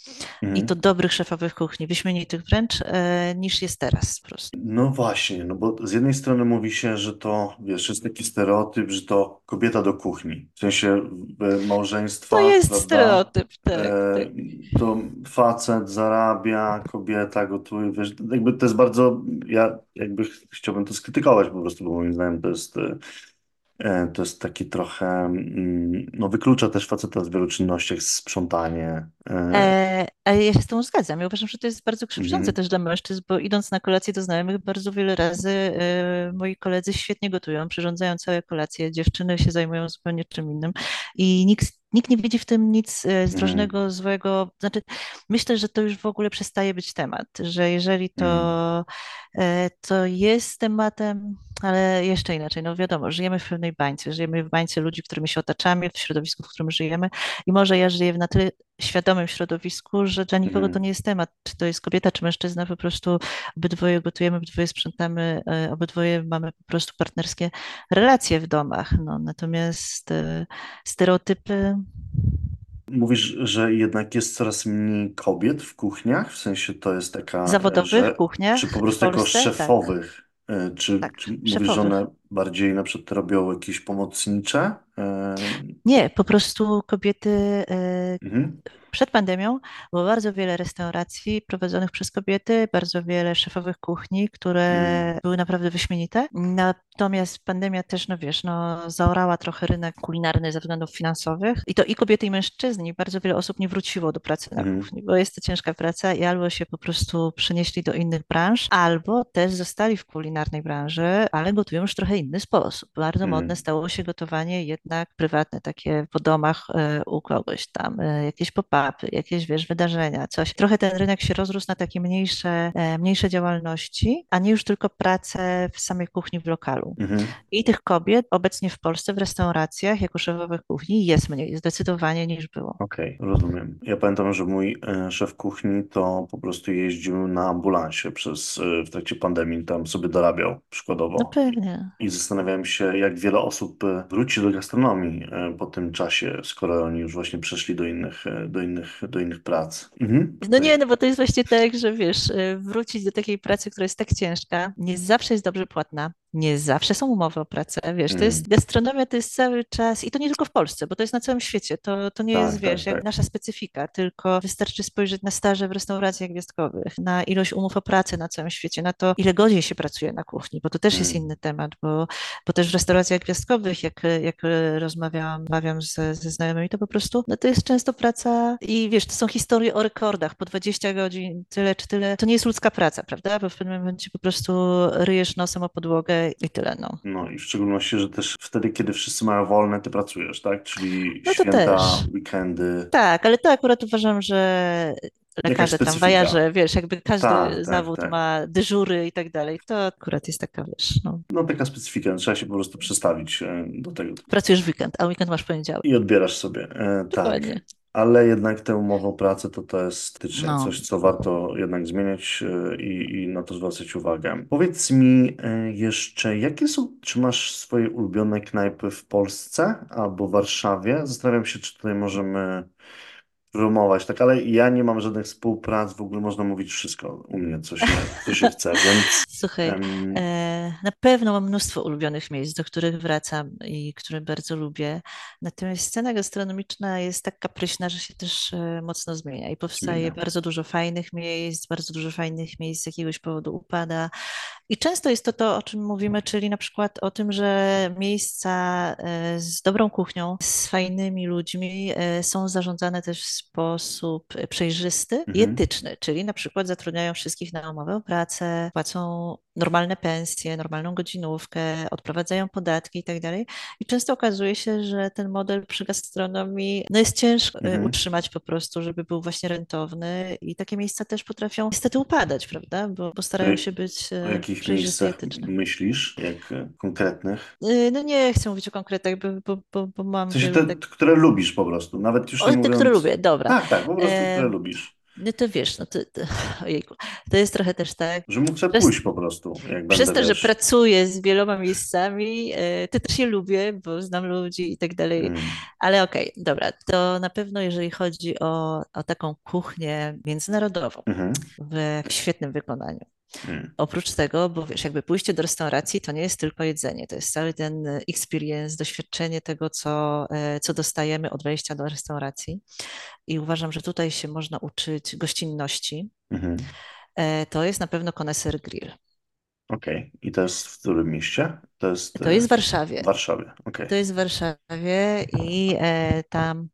Mhm. i to dobrych szefowych kuchni, wyśmienitych wręcz, e, niż jest teraz po prostu. No właśnie, no bo z jednej strony mówi się, że to, wiesz, jest taki stereotyp, że to kobieta do kuchni. W sensie w małżeństwach, To jest prawda? stereotyp, tak, E, tak. to facet zarabia, kobieta gotuje, wiesz, jakby to jest bardzo, ja jakby ch- chciałbym to skrytykować po prostu, bo moim zdaniem to jest, e, e, to jest taki trochę, mm, no wyklucza też faceta z wielu czynnościach, sprzątanie. e, E, a ja się z tą zgadzam. Ja uważam, że to jest bardzo krzywdzące mhm, też dla mężczyzn, bo idąc na kolację do znajomych, bardzo wiele razy e, moi koledzy świetnie gotują, przyrządzają całe kolacje, dziewczyny się zajmują zupełnie czym innym i nikt, nikt nie widzi w tym nic e, mhm, zdrożnego, złego. Znaczy, myślę, że to już w ogóle przestaje być temat, że jeżeli mhm, to, e, to jest tematem, ale jeszcze inaczej, no wiadomo, żyjemy w pewnej bańce, żyjemy w bańce ludzi, którymi się otaczamy, w środowisku, w którym żyjemy. I może ja żyję w na tyle świadomym środowisku, że dla nikogo to mhm. nie jest temat, czy to jest kobieta, czy mężczyzna, po prostu obydwoje gotujemy, obydwoje sprzątamy, e, obydwoje mamy po prostu partnerskie relacje w domach. No, natomiast e, stereotypy, Mówisz, że jednak jest coraz mniej kobiet w kuchniach, w sensie to jest taka, zawodowych że kuchniach? czy po prostu jako Polsce, tak, szefowych, e, czy, tak, czy mówisz, że one bardziej na przykład robią jakieś pomocnicze? E, Nie, po prostu kobiety e, mhm, Przed pandemią było bardzo wiele restauracji prowadzonych przez kobiety, bardzo wiele szefowych kuchni, które mm, były naprawdę wyśmienite. Natomiast pandemia też, no wiesz, no, zaorała trochę rynek kulinarny ze względów finansowych i to i kobiety, i mężczyźni. Bardzo wiele osób nie wróciło do pracy na mhm, kuchni, bo jest to ciężka praca i albo się po prostu przenieśli do innych branż, albo też zostali w kulinarnej branży, ale gotują już trochę inny sposób. Bardzo modne mhm, stało się gotowanie jednak prywatne, takie po domach e, u kogoś tam, e, jakieś pop-upy, jakieś, wiesz, wydarzenia, coś. Trochę ten rynek się rozrósł na takie mniejsze, e, mniejsze działalności, a nie już tylko pracę w samej kuchni w lokalu. mhm. I tych kobiet obecnie w Polsce w restauracjach jako szefowych kuchni jest mniej, zdecydowanie niż było. Okej, rozumiem. Ja pamiętam, że mój szef kuchni to po prostu jeździł na ambulansie przez, w trakcie pandemii, tam sobie dorabiał No przykładowo. pewnie. I zastanawiałem się, jak wiele osób e, wróci do gastronomii e, po tym czasie, skoro oni już właśnie przeszli do innych, e, do innych, do innych prac. Mhm. No nie, no bo to jest właśnie tak, że wiesz, wrócić do takiej pracy, która jest tak ciężka, nie zawsze jest dobrze płatna, nie zawsze są umowy o pracę, wiesz, to Mm. jest, gastronomia to jest cały czas, i to nie tylko w Polsce, bo to jest na całym świecie, to, to nie Tak, jest, tak, wiesz, jak tak. nasza specyfika, tylko wystarczy spojrzeć na staże w restauracjach gwiazdkowych, na ilość umów o pracę na całym świecie, na to, ile godzin się pracuje na kuchni, bo to też jest Mm. inny temat, bo, bo też w restauracjach gwiazdkowych, jak, jak rozmawiałam, rozmawiam ze, ze znajomymi, to po prostu, no to jest często praca i wiesz, to są historie o rekordach, po 20 godzin, tyle czy tyle, to nie jest ludzka praca, prawda, bo w pewnym momencie po prostu ryjesz nosem o podłogę i tyle, no. No i w szczególności, że też wtedy, kiedy wszyscy mają wolne, ty pracujesz, tak? Czyli No święta, też. weekendy. Tak, ale to akurat uważam, że lekarze, tam wajarze, wiesz, jakby każdy Tak, tak, zawód tak. ma dyżury i tak dalej, to akurat jest taka, wiesz, no, No taka specyfika, trzeba się po prostu przestawić e, do tego. pracujesz w weekend, a weekend masz poniedziałek. I odbierasz sobie. E, tak. Ale jednak tę umowę o pracę to to jest faktycznie No. coś, co warto jednak zmieniać e, i, i na to zwracać uwagę. Powiedz mi e, jeszcze, jakie są, czy masz swoje ulubione knajpy w Polsce albo w Warszawie? Zastanawiam się, czy tutaj możemy promować, tak, ale ja nie mam żadnych współprac, w ogóle można mówić wszystko u mnie, co się, co się chce, więc Słuchaj, e, na pewno mam mnóstwo ulubionych miejsc, do których wracam i które bardzo lubię. Natomiast scena gastronomiczna jest tak kapryśna, że się też e, mocno zmienia i powstaje Zmienia. bardzo dużo fajnych miejsc, bardzo dużo fajnych miejsc z jakiegoś powodu upada. I często jest to to, o czym mówimy, czyli na przykład o tym, że miejsca e, z dobrą kuchnią, z fajnymi ludźmi są zarządzane też sposób przejrzysty i Mhm. etyczny, czyli na przykład zatrudniają wszystkich na umowę o pracę, płacą normalne pensje, normalną godzinówkę, odprowadzają podatki i tak dalej. I często okazuje się, że ten model przy gastronomii no jest ciężko e, Mhm. utrzymać po prostu, żeby był właśnie rentowny i takie miejsca też potrafią niestety upadać, prawda? Bo, bo starają Ej, się być O e, jakich przejrzyste i miejscach myślisz, jak e, konkretnych? No nie chcę mówić o konkretach, bo, bo, bo, mam W sensie te, tak... które lubisz po prostu, nawet już nie O, te, które lubię, dobra. Tak, tak, po prostu, które E, lubisz. No to wiesz, no to, to, ojejku, to jest trochę też tak. Że muszę Przez- pójść po prostu. Przez to, że wiesz, pracuję z wieloma miejscami, e, to też je lubię, bo znam ludzi i tak dalej. mm, Ale okej, dobra, to na pewno jeżeli chodzi o, o taką kuchnię międzynarodową mhm, w świetnym wykonaniu. Mm, Oprócz tego, bo wiesz, jakby pójście do restauracji to nie jest tylko jedzenie, to jest cały ten e, experience, doświadczenie tego, co, e, co dostajemy od wejścia do restauracji. I uważam, że tutaj się można uczyć gościnności. mhm. E, To jest na pewno Koneser Grill. Okej. I to jest w którym mieście? To jest To jest w Warszawie. w Warszawie. Okej. To jest w Warszawie i tam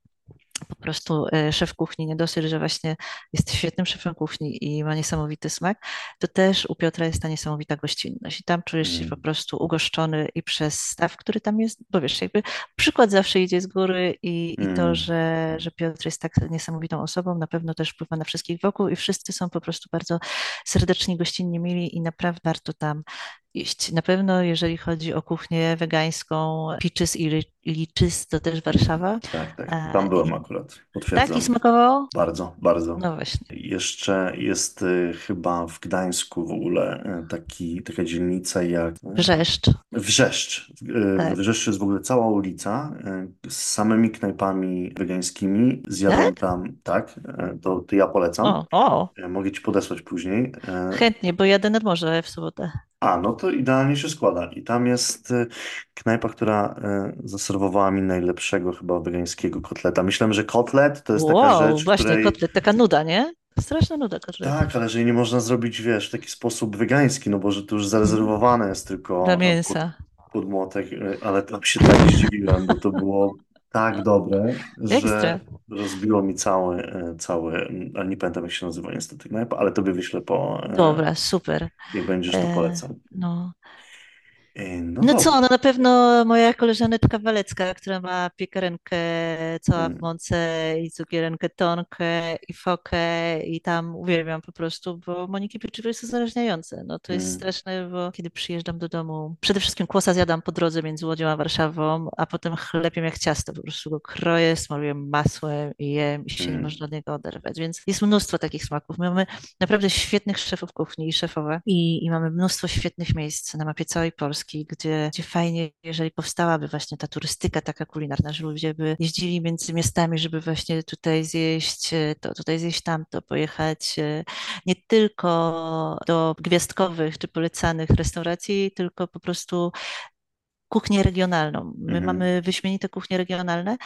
prostu e, szef kuchni, nie dosyć, że właśnie jest świetnym szefem kuchni i ma niesamowity smak, to też u Piotra jest ta niesamowita gościnność i tam czujesz się Mm. po prostu ugoszczony i przez staw, który tam jest, bo wiesz, jakby przykład zawsze idzie z góry i, i to, Mm. że, że Piotr jest tak niesamowitą osobą, na pewno też wpływa na wszystkich wokół i wszyscy są po prostu bardzo serdeczni, gościnnie mili i naprawdę warto tam iść. Na pewno jeżeli chodzi o kuchnię wegańską, Peaches i Li- Lichys, to też Warszawa. Tak, tak. A, Tam byłem i- akurat. Tak, Potwierdzam. i smakowało? Bardzo, bardzo. No właśnie. Jeszcze jest y, chyba w Gdańsku w ogóle y, taki, taka dzielnica jak Wrzeszcz. Wrzeszcz. Y, Tak. W Wrzeszczu jest w ogóle cała ulica y, z samymi knajpami wegańskimi. Zjadłem tam, tak, y, to, to ja polecam. O, o, Y, Mogę ci podesłać później. Y, chętnie, bo jadę nad morze w sobotę. A, no to idealnie się składa. I tam jest y, knajpa, która y, zaserwowała mi najlepszego chyba wegańskiego kotleta. Myślałem, że kotlet to jest taka Wow, rzecz, właśnie której... kotlet, taka nuda, nie? Straszna nuda kotlet. Tak, ale że jej nie można zrobić, wiesz, w taki sposób wegański, no bo że to już zarezerwowane jest tylko Dla pod, mięsa. pod młotek, y, ale tam się tak zdziwiłem, bo to było tak dobre, że rozbiło mi cały, y, cały, ale nie pamiętam jak się nazywa niestety knajpa, ale tobie wyślę po, y, Dobra, super. jak będziesz, to E, polecam. No. Y, No No co, no na pewno moja koleżaneczka Walecka, która ma piekarenkę cała w Mm. mące i cukierenkę tonkę i fokę i tam uwielbiam po prostu, bo Moniki pieczywo jest uzależniające. No to jest Mm. straszne, bo kiedy przyjeżdżam do domu, przede wszystkim kłosa zjadam po drodze między Łodzią a Warszawą, a potem chlepiam jak ciasto, po prostu go kroję, smaruję masłem i jem i się nie Mm. można od niego oderwać, więc jest mnóstwo takich smaków. My mamy naprawdę świetnych szefów kuchni i szefowe i, i mamy mnóstwo świetnych miejsc na mapie całej Polski, gdzie, gdzie fajnie, jeżeli powstałaby właśnie ta turystyka taka kulinarna, że ludzie by jeździli między miastami, żeby właśnie tutaj zjeść e, to, tutaj zjeść tamto, pojechać e, nie tylko do gwiazdkowych czy polecanych restauracji, tylko po prostu kuchnię regionalną. My Mhm. mamy wyśmienite kuchnie regionalne,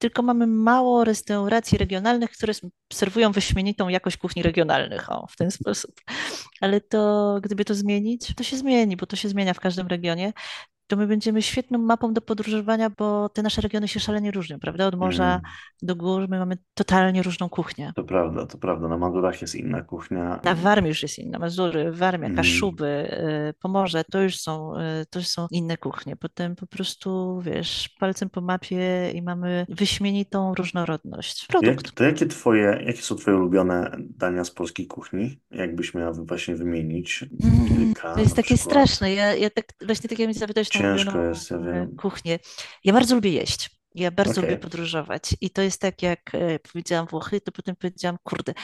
tylko mamy mało restauracji regionalnych, które serwują wyśmienitą jakość kuchni regionalnych, o, w ten sposób. Ale to, gdyby to zmienić, to się zmieni, bo to się zmienia w każdym regionie. To my będziemy świetną mapą do podróżowania, bo te nasze regiony się szalenie różnią, prawda? Od morza Mm. do gór my mamy totalnie różną kuchnię. To prawda, to prawda. Na Mazurach jest inna kuchnia. Na Warmii już jest inna, Mazury, Warmia, Mm. Kaszuby, y, Pomorze, to już są, y, to już są inne kuchnie. Potem po prostu, wiesz, palcem po mapie i mamy wyśmienitą różnorodność. Produkt. Jak, to jakie twoje, jakie są twoje ulubione dania z polskiej kuchni? Jakbyś miała właśnie wymienić Mm, kilka To jest takie przykład? straszne. Ja, ja tak właśnie tak jak mi zapytałeś Ciężko jest, ja e, wiem. kuchnię. Ja bardzo lubię jeść. Ja bardzo lubię Okej. podróżować. I to jest tak, jak e, powiedziałam Włochy, to potem powiedziałam, kurde,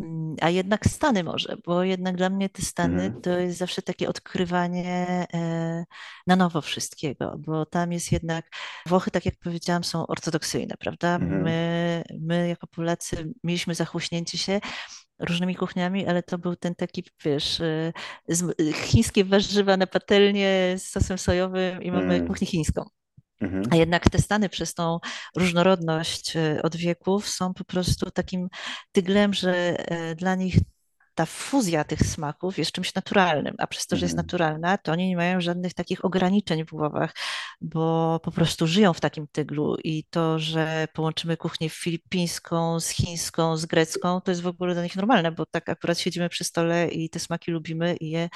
mm, a jednak Stany może, bo jednak dla mnie te Stany Mhm. to jest zawsze takie odkrywanie e, na nowo wszystkiego, bo tam jest jednak, Włochy, tak jak powiedziałam, są ortodoksyjne, prawda? Mhm. My, my jako Polacy mieliśmy zachłyśnięcie się różnymi kuchniami, ale to był ten taki, wiesz, e, z, chińskie warzywa na patelnię z sosem sojowym i mamy Mm. kuchnię chińską. Mhm. A jednak te Stany przez tą różnorodność e, od wieków są po prostu takim tyglem, że dla nich ta fuzja tych smaków jest czymś naturalnym, a przez to, że jest Mhm. naturalna, to oni nie mają żadnych takich ograniczeń w głowach, bo po prostu żyją w takim tyglu i to, że połączymy kuchnię filipińską z chińską, z grecką, to jest w ogóle dla nich normalne, bo tak akurat siedzimy przy stole i te smaki lubimy i je,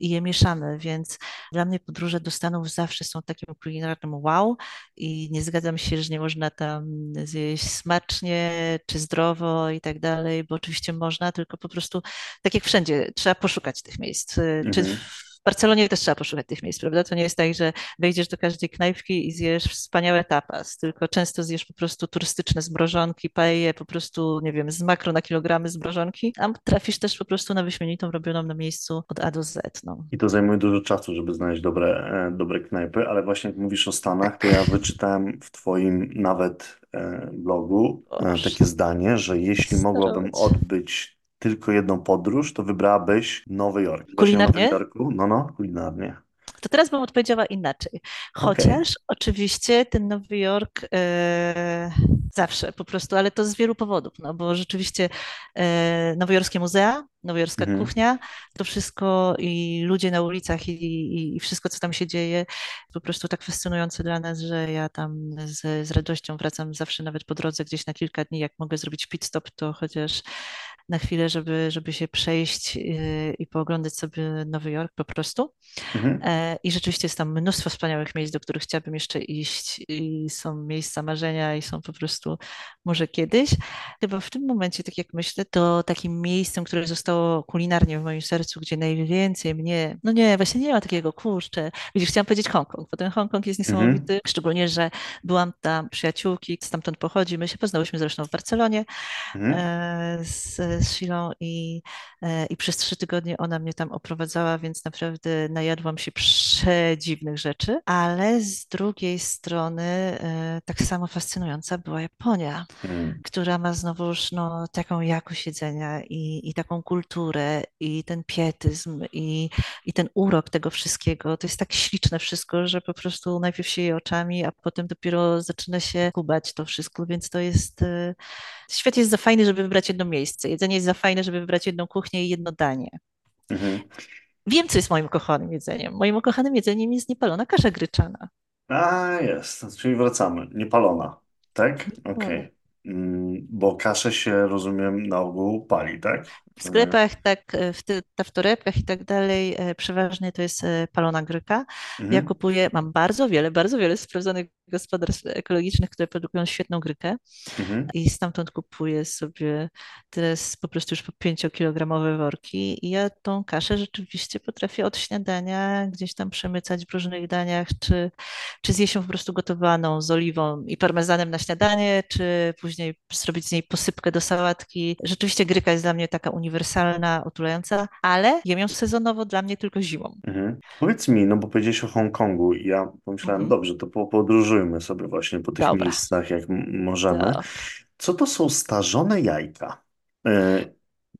i je mieszamy, więc dla mnie podróże do Stanów zawsze są takim kulinarnym wow i nie zgadzam się, że nie można tam zjeść smacznie czy zdrowo i tak dalej, bo oczywiście można, tylko po prostu tak jak wszędzie, trzeba poszukać tych miejsc. y, Czy Mhm. w Barcelonie też trzeba poszukać tych miejsc, prawda? To nie jest tak, że wejdziesz do każdej knajpki i zjesz wspaniałe tapas, tylko często zjesz po prostu turystyczne zmrożonki, paje po prostu, nie wiem, z makro na kilogramy zmrożonki, a trafisz też po prostu na wyśmienitą robioną na miejscu od A do Z. No. I to zajmuje dużo czasu, żeby znaleźć dobre, e, dobre knajpy, ale właśnie jak mówisz o Stanach, to ja wyczytałem w Twoim nawet e, blogu e, Boże. takie zdanie, że jeśli mogłabym odbyć tylko jedną podróż, to wybrałabyś Nowy Jork. Kulinarnie? Nowym Jorku? No, no, kulinarnie. To teraz bym odpowiedziała inaczej. Chociaż oczywiście ten Nowy Jork e, zawsze po prostu, ale to z wielu powodów, no bo rzeczywiście e, nowojorskie muzea, nowojorska Mhm. kuchnia, to wszystko i ludzie na ulicach i, i, i wszystko, co tam się dzieje, po prostu tak fascynujące dla nas, że ja tam z, z radością wracam zawsze nawet po drodze gdzieś na kilka dni, jak mogę zrobić pit stop, to chociaż na chwilę, żeby, żeby się przejść e, i pooglądać sobie Nowy Jork po prostu. Mhm. E, I rzeczywiście jest tam mnóstwo wspaniałych miejsc, do których chciałabym jeszcze iść i są miejsca marzenia i są po prostu może kiedyś. Chyba w tym momencie, tak jak myślę, to takim miejscem, które zostało kulinarnie w moim sercu, gdzie najwięcej mnie, no nie, właśnie nie ma takiego, kurczę, widzisz, chciałam powiedzieć Hongkong, bo ten Hongkong jest Mhm. niesamowity, szczególnie, że byłam tam przyjaciółki, stamtąd pochodzi, my się poznałyśmy zresztą w Barcelonie Mhm. e, z, z Shilą i, e, i przez trzy tygodnie ona mnie tam oprowadzała, więc naprawdę najadłam się przedziwnych rzeczy, ale z drugiej strony e, tak samo fascynująca była Japonia, Mhm. która ma znowuż no, taką jakość jedzenia i, i taką kulturę i ten pietyzm i, i ten urok tego wszystkiego. To jest tak śliczne wszystko, że po prostu najpierw się je oczami, a potem dopiero zaczyna się kubać to wszystko, więc to jest... e, Świat jest za fajny, żeby wybrać jedno miejsce. Jedzenie jest za fajne, żeby wybrać jedną kuchnię i jedno danie. Mhm. Wiem, co jest moim ukochanym jedzeniem. Moim ukochanym jedzeniem jest niepalona kasza gryczana. A, jest, czyli wracamy. Niepalona, tak? Niepalona. Okej. Mm, Bo kaszę się, rozumiem, na ogół pali, tak? W sklepach, tak, e, w, ty, w torebkach i tak dalej, e, przeważnie to jest e, palona gryka. Ja Mhm. kupuję, mam bardzo wiele, bardzo wiele sprawdzonych gospodarstw ekologicznych, które produkują świetną grykę Mhm. i stamtąd kupuję sobie teraz po prostu już po pięciokilogramowe worki i ja tą kaszę rzeczywiście potrafię od śniadania gdzieś tam przemycać w różnych daniach, czy, czy zjeść ją po prostu gotowaną z oliwą i parmezanem na śniadanie, czy później zrobić z niej posypkę do sałatki. Rzeczywiście gryka jest dla mnie taka uniwersalna, otulająca, ale jem ją sezonowo dla mnie tylko zimą. Mhm. Powiedz mi, no bo powiedziałeś o Hongkongu i ja pomyślałem, Mhm. dobrze, to po- podróżujmy sobie właśnie po tych Dobra. miejscach, jak możemy. Co to są starzone jajka?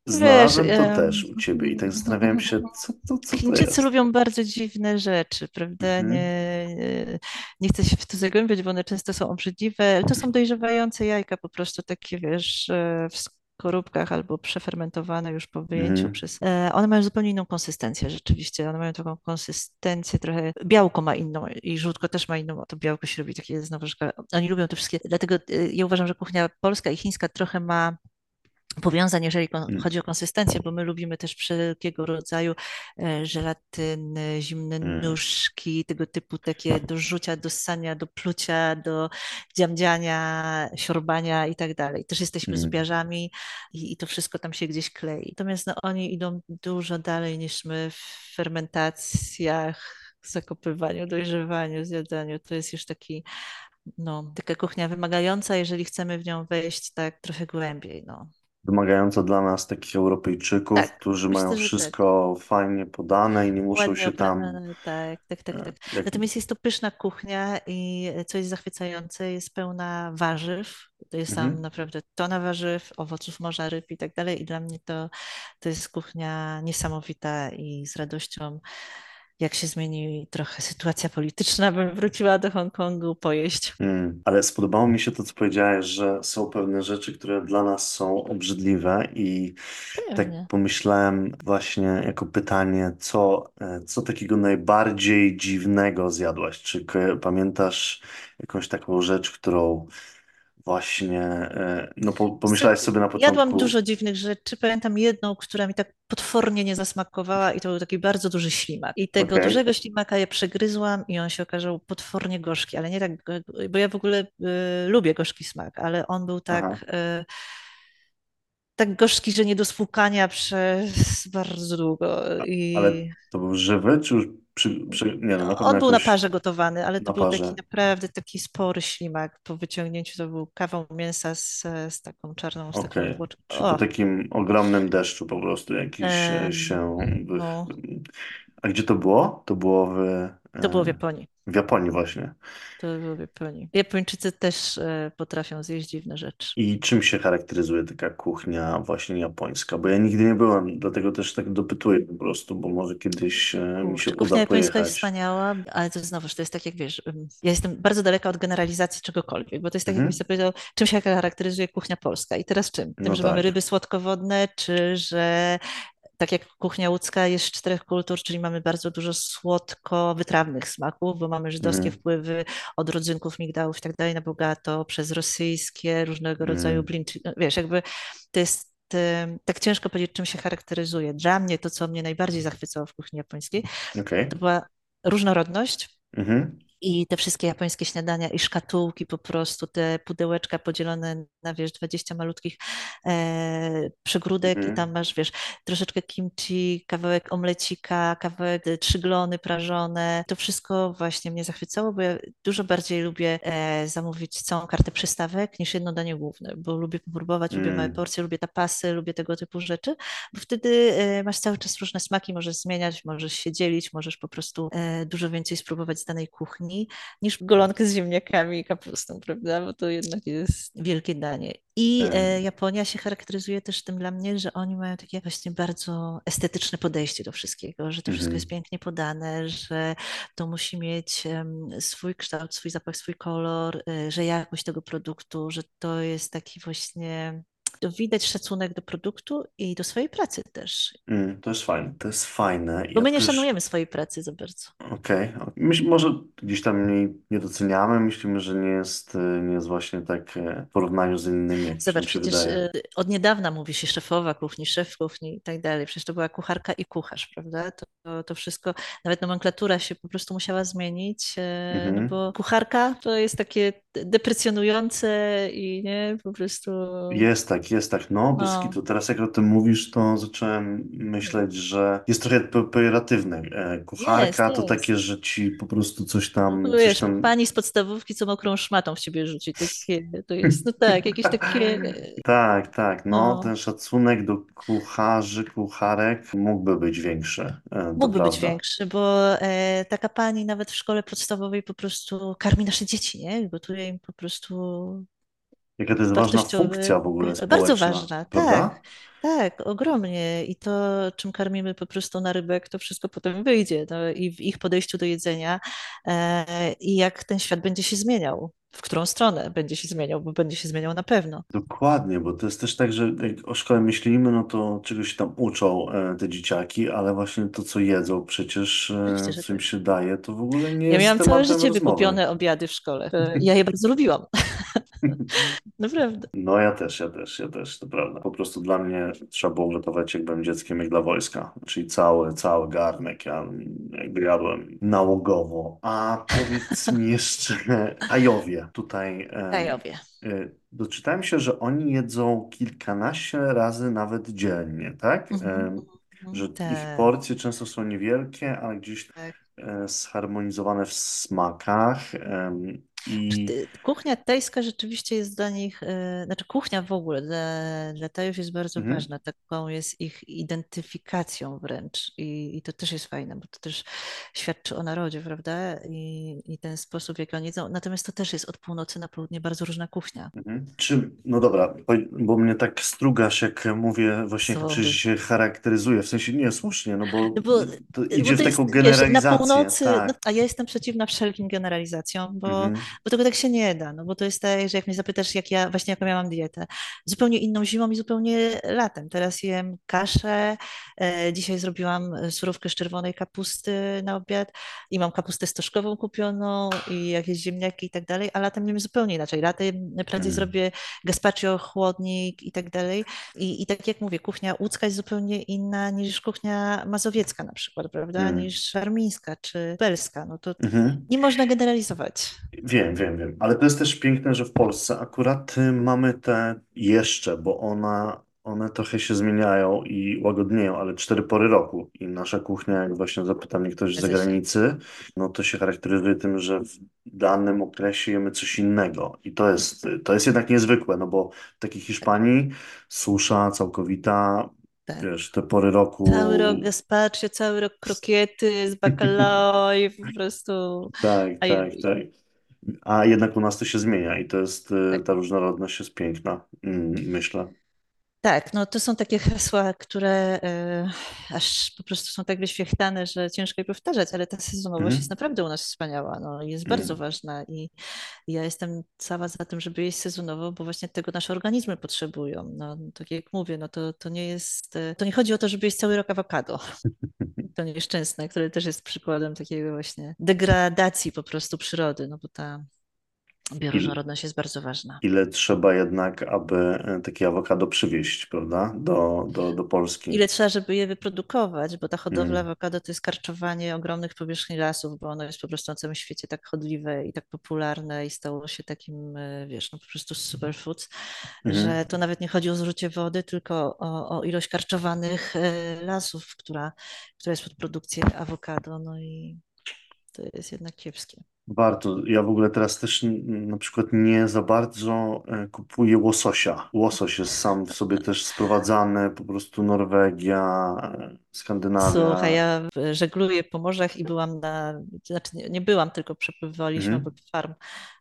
E, wiesz, Znalazłem to em, też u ciebie i tak zastanawiałem się, co to, co to Chińczycy jest? lubią bardzo dziwne rzeczy, prawda? Mhm. Nie, nie chcę się w to zagłębiać, bo one często są obrzydliwe, ale to są dojrzewające jajka, po prostu takie, wiesz, e, w skorupkach albo przefermentowane już po wyjęciu Mhm. przez... e, One mają zupełnie inną konsystencję, rzeczywiście. One mają taką konsystencję trochę... Białko ma inną i żółtko też ma inną, to białko się robi takie znowu, że oni lubią te wszystkie... Dlatego e, ja uważam, że kuchnia polska i chińska trochę ma powiązań, jeżeli Mm. chodzi o konsystencję, bo my lubimy też wszelkiego rodzaju e, żelatyny, zimne Mm. nóżki, tego typu takie do rzucia, do ssania, do plucia, do dziamdziania, siorbania i tak dalej. Też jesteśmy Mm. zbiarzami i, i to wszystko tam się gdzieś klei. Natomiast no, oni idą dużo dalej niż my w fermentacjach, zakopywaniu, dojrzewaniu, zjadaniu. To jest już taki no, taka kuchnia wymagająca, jeżeli chcemy w nią wejść tak trochę głębiej, no. Wymagająco dla nas takich Europejczyków, Tak, którzy myślę, mają że tak. wszystko fajnie podane i nie muszą Ładnie się tam... oprawione, tak, tak, tak, e, tak. jak... Natomiast jest to pyszna kuchnia i co jest zachwycające, jest pełna warzyw. To jest tam Mhm. naprawdę tona warzyw, owoców morza, ryb i tak dalej. I dla mnie to, to jest kuchnia niesamowita i z radością, jak się zmieni trochę sytuacja polityczna, bym wróciła do Hongkongu pojeść. Mm, ale spodobało mi się to, co powiedziałeś, że są pewne rzeczy, które dla nas są obrzydliwe i tak Pewnie. pomyślałem właśnie jako pytanie, co, e, co takiego najbardziej dziwnego zjadłaś? Czy pamiętasz jakąś taką rzecz, którą właśnie, e, no po, Wiesz co, pomyślałaś sobie na Jadłam początku, dużo dziwnych rzeczy. Pamiętam jedną, która mi tak potwornie nie zasmakowała i to był taki bardzo duży ślimak. I tego dużego ślimaka ja przegryzłam i on się okazał potwornie gorzki, ale nie tak, bo ja w ogóle y, lubię gorzki smak, ale on był tak, y, tak gorzki, że nie do spłukania przez bardzo długo. I... Ale to był żywy, czy już przy, przy, nie no, na On był na parze gotowany, ale to na był taki naprawdę taki spory ślimak. Po wyciągnięciu to był kawał mięsa z, z taką czarną, z taką obłoczką. Czy po takim ogromnym deszczu po prostu jakiś się... no, A gdzie to było? To było w, to było w Japonii. w Japonii właśnie. To było w Japonii. Japończycy też e, potrafią zjeść dziwne rzeczy. I czym się charakteryzuje taka kuchnia właśnie japońska? Bo ja nigdy nie byłem, dlatego też tak dopytuję po prostu, bo może kiedyś e, mi się Kurczę, kuchnia uda japońska jest pojechać. wspaniała, ale to znowuż, to jest tak jak wiesz, ja jestem bardzo daleka od generalizacji czegokolwiek, bo to jest tak jakbyś Mhm. sobie powiedział, czym się charakteryzuje kuchnia polska i teraz czym? Tym, No że mamy tak. ryby słodkowodne, czy że tak jak kuchnia łódzka jest z czterech kultur, czyli mamy bardzo dużo słodko-wytrawnych smaków, bo mamy żydowskie Mhm. wpływy od rodzynków, migdałów i tak dalej na bogato, przez rosyjskie, różnego rodzaju Mm. blinczy. No, wiesz, jakby to jest tak ciężko powiedzieć, czym się charakteryzuje. Dla mnie to, co mnie najbardziej zachwycało w kuchni japońskiej, Okej. to była różnorodność Mhm. I te wszystkie japońskie śniadania i szkatułki po prostu, te pudełeczka podzielone na, wiesz, 20 malutkich e, przegródek i Mhm. tam masz, wiesz, troszeczkę kimchi, kawałek omlecika, kawałek e, trzyglony prażone. To wszystko właśnie mnie zachwycało, bo ja dużo bardziej lubię e, zamówić całą kartę przystawek niż jedno danie główne, bo lubię popróbować, lubię małe Mm. porcje, lubię tapasy, lubię tego typu rzeczy, bo wtedy e, masz cały czas różne smaki, możesz zmieniać, możesz się dzielić, możesz po prostu e, dużo więcej spróbować z danej kuchni niż golonkę z ziemniakami i kapustą, prawda? Bo to jednak jest wielkie danie. I e, Japonia się charakteryzuje też tym dla mnie, że oni mają takie właśnie bardzo estetyczne podejście do wszystkiego, że to wszystko jest Mhm. pięknie podane, że to musi mieć swój kształt, swój zapach, swój kolor, e, że jakość tego produktu, że to jest taki właśnie. Widać szacunek do produktu i do swojej pracy też. Mm. To jest fajne. To jest fajne. Bo Ja my nie też szanujemy swojej pracy za bardzo. Okej. Myśl, może gdzieś tam nie, nie doceniamy, myślimy, że nie jest, e, nie jest właśnie tak e, w porównaniu z innymi, Zobacz, przecież wydaje. e, od niedawna mówi się szefowa kuchni, szef kuchni i tak dalej. Przecież to była kucharka i kucharz, prawda? To, to, wszystko, nawet nomenklatura się po prostu musiała zmienić, e, no Mhm. bo kucharka to jest takie deprecjonujące i nie, po prostu Jest tak, jest tak. No, bez no, kitu. Teraz jak o tym mówisz, to zacząłem myśleć, że jest trochę pe- pejoratywne. E, jest, Kucharka to takie, jest. że ci po prostu coś No, tam, coś wiesz, tam. pani z podstawówki, co mokrą szmatą w ciebie rzuci, takie, to jest, no tak, jakieś takie, Tak, tak. No, no, ten szacunek do kucharzy, kucharek mógłby być większy. E, To Mógłby być prawda. większy, bo e, taka pani nawet w szkole podstawowej po prostu karmi nasze dzieci, nie? Gotuje im po prostu Jaka to jest ważna funkcja w ogóle bardzo społeczna, ważna, prawda? tak, tak, ogromnie. I to, czym karmimy po prostu na rybek, to wszystko potem wyjdzie. No, I w ich podejściu do jedzenia e, i jak ten świat będzie się zmieniał, w którą stronę będzie się zmieniał, bo będzie się zmieniał na pewno. Dokładnie, bo to jest też tak, że jak o szkole myślimy, no to czegoś tam uczą e, te dzieciaki, ale właśnie to, co jedzą przecież, e, że co im się daje, to w ogóle nie Ja jest miałam całe życie rozmowy. wykupione obiady w szkole. Ja je bardzo lubiłam. Naprawdę. No ja też, ja też, ja też, to prawda. Po prostu dla mnie trzeba było gotować, jak byłem dzieckiem, jak dla wojska. Czyli cały, cały garnek, ja jakby jadłem nałogowo. A powiedz mi jeszcze, Tajowie, tutaj e, Gajowie. e, doczytałem się, że oni jedzą kilkanaście razy nawet dziennie, tak? Mhm, E, mhm, że ich Tak, porcje często są niewielkie, ale gdzieś tak. zharmonizowane w smakach. I Ty- Kuchnia tajska rzeczywiście jest dla nich, e, znaczy kuchnia w ogóle dla, dla Tajów jest bardzo mhm, ważna, taką jest ich identyfikacją wręcz I, i to też jest fajne, bo to też świadczy o narodzie, prawda? I, I ten sposób, w jaki oni jedzą. Natomiast to też jest od północy na południe bardzo różna kuchnia. mhm. Czy, no dobra, bo, bo mnie tak strugasz, jak mówię, właśnie jak Sorry. się charakteryzuje, w sensie nie, słusznie, no bo No bo, to bo idzie w to jest, taką wiesz, na generalizację, północy, no, tak. a ja jestem przeciwna wszelkim generalizacjom, bo, Mhm, bo tego tak się nie da, no bo to jest tak, że jak mnie zapytasz, jak ja, właśnie jaką miałam dietę, zupełnie inną zimą i zupełnie latem. Teraz jem kaszę, e, dzisiaj zrobiłam e, surówkę z czerwonej kapusty na obiad i mam kapustę stożkową kupioną i jakieś ziemniaki i tak dalej, a latem jem zupełnie inaczej. Latem prędzej mhm, zrobię gazpacho, chłodnik i tak dalej. I, I tak jak mówię, kuchnia łódzka jest zupełnie inna niż kuchnia mazowiecka na przykład, prawda? mhm, Niż armińska czy belska. No to mhm. nie można generalizować. Wiem, wiem, wiem, ale to jest też piękne, że w Polsce akurat y, mamy te jeszcze, bo ona one trochę się zmieniają i łagodnieją, ale cztery pory roku. I nasza kuchnia, jak właśnie zapyta mnie ktoś z Zgadza się. zagranicy, no to się charakteryzuje tym, że w danym okresie jemy coś innego. I to jest, to jest jednak niezwykłe, no bo w takiej Hiszpanii susza całkowita, Tak. wiesz, te pory roku. Cały rok gazpacho, cały rok krokiety z bacalao i po prostu... Tak, A tak, tak. A jednak u nas to się zmienia i to jest, y, tak. ta różnorodność jest piękna, mm, myślę. Tak, no to są takie hasła, które e, aż po prostu są tak wyświechtane, że ciężko je powtarzać, ale ta sezonowość jest Mhm. naprawdę u nas wspaniała, no, i jest bardzo Mm. ważna i ja jestem cała za tym, żeby jeść sezonowo, bo właśnie tego nasze organizmy potrzebują. No, tak jak mówię, no to, to nie jest, e, to nie chodzi o to, żeby jeść cały rok awokado, to nieszczęsne, które też jest przykładem takiego właśnie degradacji po prostu przyrody, no bo ta bioróżnorodność jest bardzo ważna. ile trzeba jednak, aby e, takie awokado przywieźć, prawda, do, do, do Polski. ile trzeba, żeby je wyprodukować, bo ta hodowla Mm. awokado to jest karczowanie ogromnych powierzchni lasów, bo ono jest po prostu na całym świecie tak chodliwe i tak popularne i stało się takim, e, wiesz, no po prostu superfoods, Mhm. że to nawet nie chodzi o zużycie wody, tylko o, o ilość karczowanych e, lasów, która, która jest pod produkcję awokado, no i to jest jednak kiepskie. Warto. Ja w ogóle teraz też n- na przykład nie za bardzo e, kupuję łososia. Łosoś jest sam w sobie też sprowadzany, po prostu Norwegia, e, Słuchaj, Skandynawia. ja żegluję po morzach i byłam na, znaczy nie, nie byłam, tylko przepływaliśmy Mhm. obok farm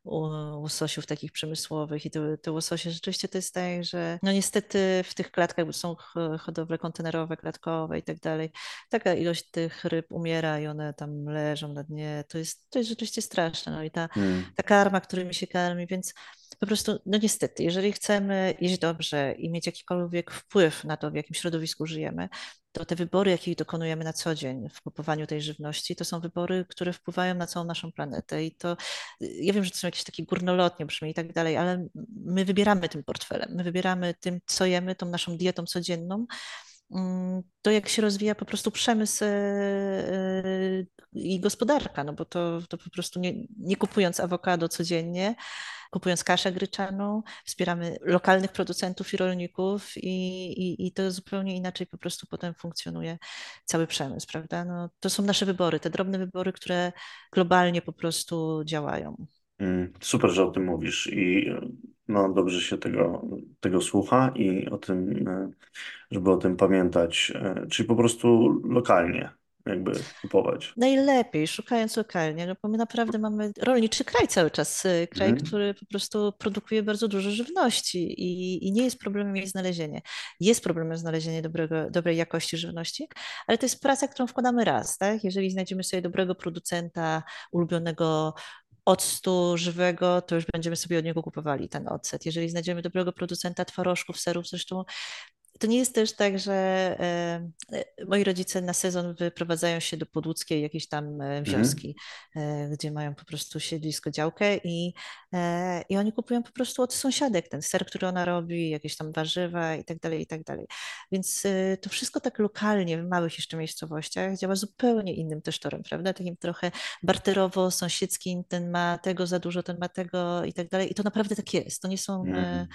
u- łososiów takich przemysłowych i te, te łososie rzeczywiście to jest tak, że no niestety w tych klatkach, bo są ch- hodowle kontenerowe, klatkowe i tak dalej, taka ilość tych ryb umiera i one tam leżą na dnie, to jest, to jest rzeczywiście straszne, no i ta, Mm. ta karma, którymi się karmi, więc po prostu, no niestety, jeżeli chcemy jeść dobrze i mieć jakikolwiek wpływ na to, w jakim środowisku żyjemy, to te wybory, jakich dokonujemy na co dzień w kupowaniu tej żywności, to są wybory, które wpływają na całą naszą planetę. I to, ja wiem, że to są jakieś takie górnolotnie brzmi i tak dalej, ale my wybieramy tym portfelem, my wybieramy tym, co jemy, tą naszą dietą codzienną. Mm, To jak się rozwija po prostu przemysł e, i gospodarka, no bo to, to po prostu nie, nie kupując awokado codziennie, kupując kaszę gryczaną, wspieramy lokalnych producentów i rolników i, i, i to zupełnie inaczej po prostu potem funkcjonuje cały przemysł, prawda? No, to są nasze wybory, te drobne wybory, które globalnie po prostu działają. Mm. Super, że o tym mówisz i no, dobrze się tego, tego słucha i o tym, e, żeby o tym pamiętać, e, czyli po prostu lokalnie jakby kupować. Najlepiej, szukając lokalnie, no bo my naprawdę mamy rolniczy kraj cały czas, y, kraj, Mhm. który po prostu produkuje bardzo dużo żywności i, i nie jest problemem jej znalezienie. Jest problemem znalezienie dobrego, dobrej jakości żywności, ale to jest praca, którą wkładamy raz, tak? Jeżeli znajdziemy sobie dobrego producenta, ulubionego octu żywego, to już będziemy sobie od niego kupowali ten ocet. Jeżeli znajdziemy dobrego producenta twarożków, serów, zresztą to nie jest też tak, że e, e, moi rodzice na sezon wyprowadzają się do podłódzkiej jakiejś tam e, Mhm. wioski, e, gdzie mają po prostu siedlisko, działkę i, i oni kupują po prostu od sąsiadek ten ser, który ona robi, jakieś tam warzywa i tak dalej, i tak dalej. Więc e, to wszystko tak lokalnie, w małych jeszcze miejscowościach działa zupełnie innym też torem, prawda? Takim trochę barterowo-sąsiedzkim, ten ma tego za dużo, ten ma tego i tak dalej. I to naprawdę tak jest. To nie są e, Mhm.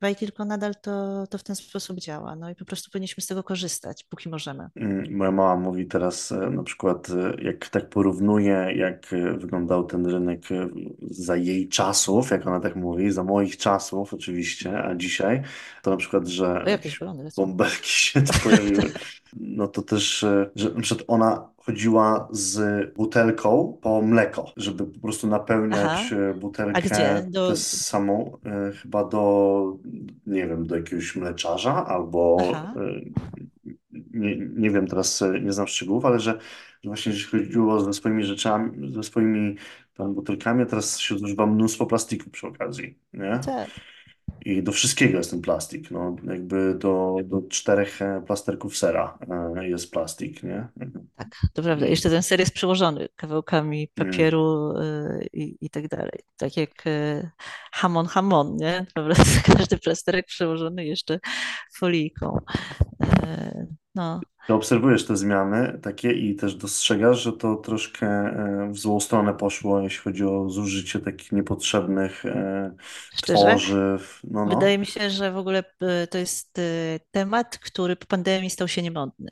bajki, tylko nadal to, to w ten sposób działa. No i po prostu powinniśmy z tego korzystać, póki możemy. Mm, Moja mama mówi teraz e, na przykład, e, jak tak porównuje, jak e, wyglądał ten rynek e, za jej czasów, jak ona tak mówi, za moich czasów oczywiście, a dzisiaj, to na przykład, że jakieś bąbelki się tu pojawiły. No to też, e, że na przykład ona chodziła z butelką po mleko, żeby po prostu napełniać Aha, e, a gdzie? butelkę Do... samą, e, chyba do, nie wiem, do jakiegoś mleczarza albo nie, nie wiem teraz, nie znam szczegółów, ale że, że właśnie jeśli chodziło ze swoimi rzeczami, ze swoimi tam butelkami, a teraz się zużywa mnóstwo plastiku przy okazji, nie? tak, I do wszystkiego jest ten plastik, no jakby do, do czterech e, plasterków sera e, jest plastik, nie? tak, to prawda. Jeszcze ten ser jest przyłożony kawałkami papieru y, i, i tak dalej. Tak jak hamon hamon, nie? Prostu każdy plasterek przyłożony jeszcze folijką. No. Ty obserwujesz te zmiany takie i też dostrzegasz, że to troszkę e, w złą stronę poszło, jeśli chodzi o zużycie takich niepotrzebnych e, Szczerze? tworzyw. No, no. Wydaje mi się, że w ogóle e, to jest e, temat, który po pandemii stał się niemodny.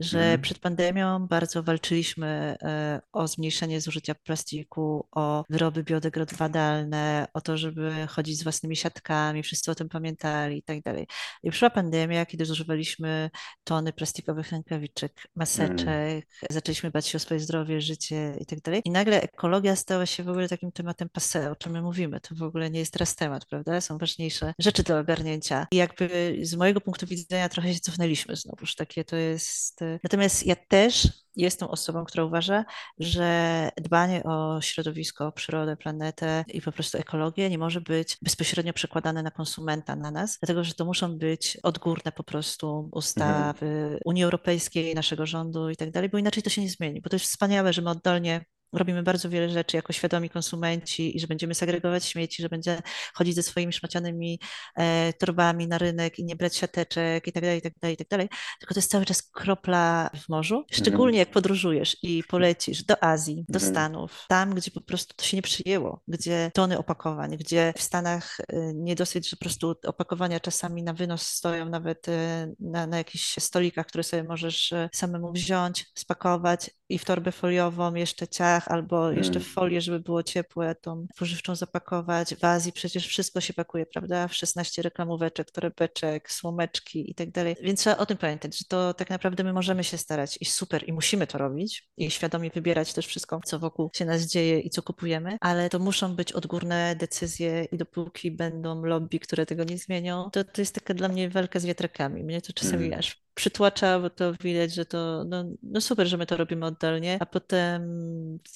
Że Mhm. przed pandemią bardzo walczyliśmy e, o zmniejszenie zużycia plastiku, o wyroby biodegradowalne, o to, żeby chodzić z własnymi siatkami, wszyscy o tym pamiętali i tak dalej. I przyszła pandemia, kiedy zużywaliśmy tony plastikowych rękawiczek, Mm, maseczek, zaczęliśmy bać się o swoje zdrowie, życie i tak dalej. I nagle ekologia stała się w ogóle takim tematem passé, o czym my mówimy. To w ogóle nie jest teraz temat, prawda? Są ważniejsze rzeczy do ogarnięcia. I jakby z mojego punktu widzenia trochę się cofnęliśmy znowuż. Takie to jest. Natomiast ja też jestem osobą, która uważa, że dbanie o środowisko, o przyrodę, planetę i po prostu ekologię nie może być bezpośrednio przekładane na konsumenta, na nas, dlatego że to muszą być odgórne po prostu mhm, ustawy Unii Europejskiej, naszego rządu i tak dalej, bo inaczej to się nie zmieni. Bo to jest wspaniałe, że my oddolnie robimy bardzo wiele rzeczy jako świadomi konsumenci i że będziemy segregować śmieci, że będzie chodzić ze swoimi szmacianymi e, torbami na rynek i nie brać siateczek i tak dalej, i tak dalej, i tak dalej. Tylko to jest cały czas kropla w morzu. mhm, Szczególnie jak podróżujesz i polecisz do Azji, do mhm, Stanów, tam, gdzie po prostu to się nie przyjęło, gdzie tony opakowań, gdzie w Stanach e, nie dosyć, że po prostu opakowania czasami na wynos stoją nawet e, na, na jakichś stolikach, które sobie możesz e, samemu wziąć, spakować i w torbę foliową jeszcze ciach albo jeszcze w mm, folię, żeby było ciepłe, tą spożywczą zapakować. W Azji przecież wszystko się pakuje, prawda? W 16 reklamóweczek, torebeczek, słomeczki i tak dalej. Więc trzeba o tym pamiętać, że to tak naprawdę my możemy się starać i super, i musimy to robić i świadomie wybierać też wszystko, co wokół się nas dzieje i co kupujemy, ale to muszą być odgórne decyzje i dopóki będą lobby, które tego nie zmienią, to to jest taka dla mnie walka z wiatrakami. Mnie to czasami mm. aż przytłacza, bo to widać, że to no, no super, że my to robimy oddalnie, a potem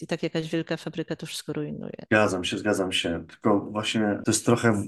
i tak jakaś wielka fabryka to wszystko rujnuje. Zgadzam się, zgadzam się. Tylko właśnie to jest trochę,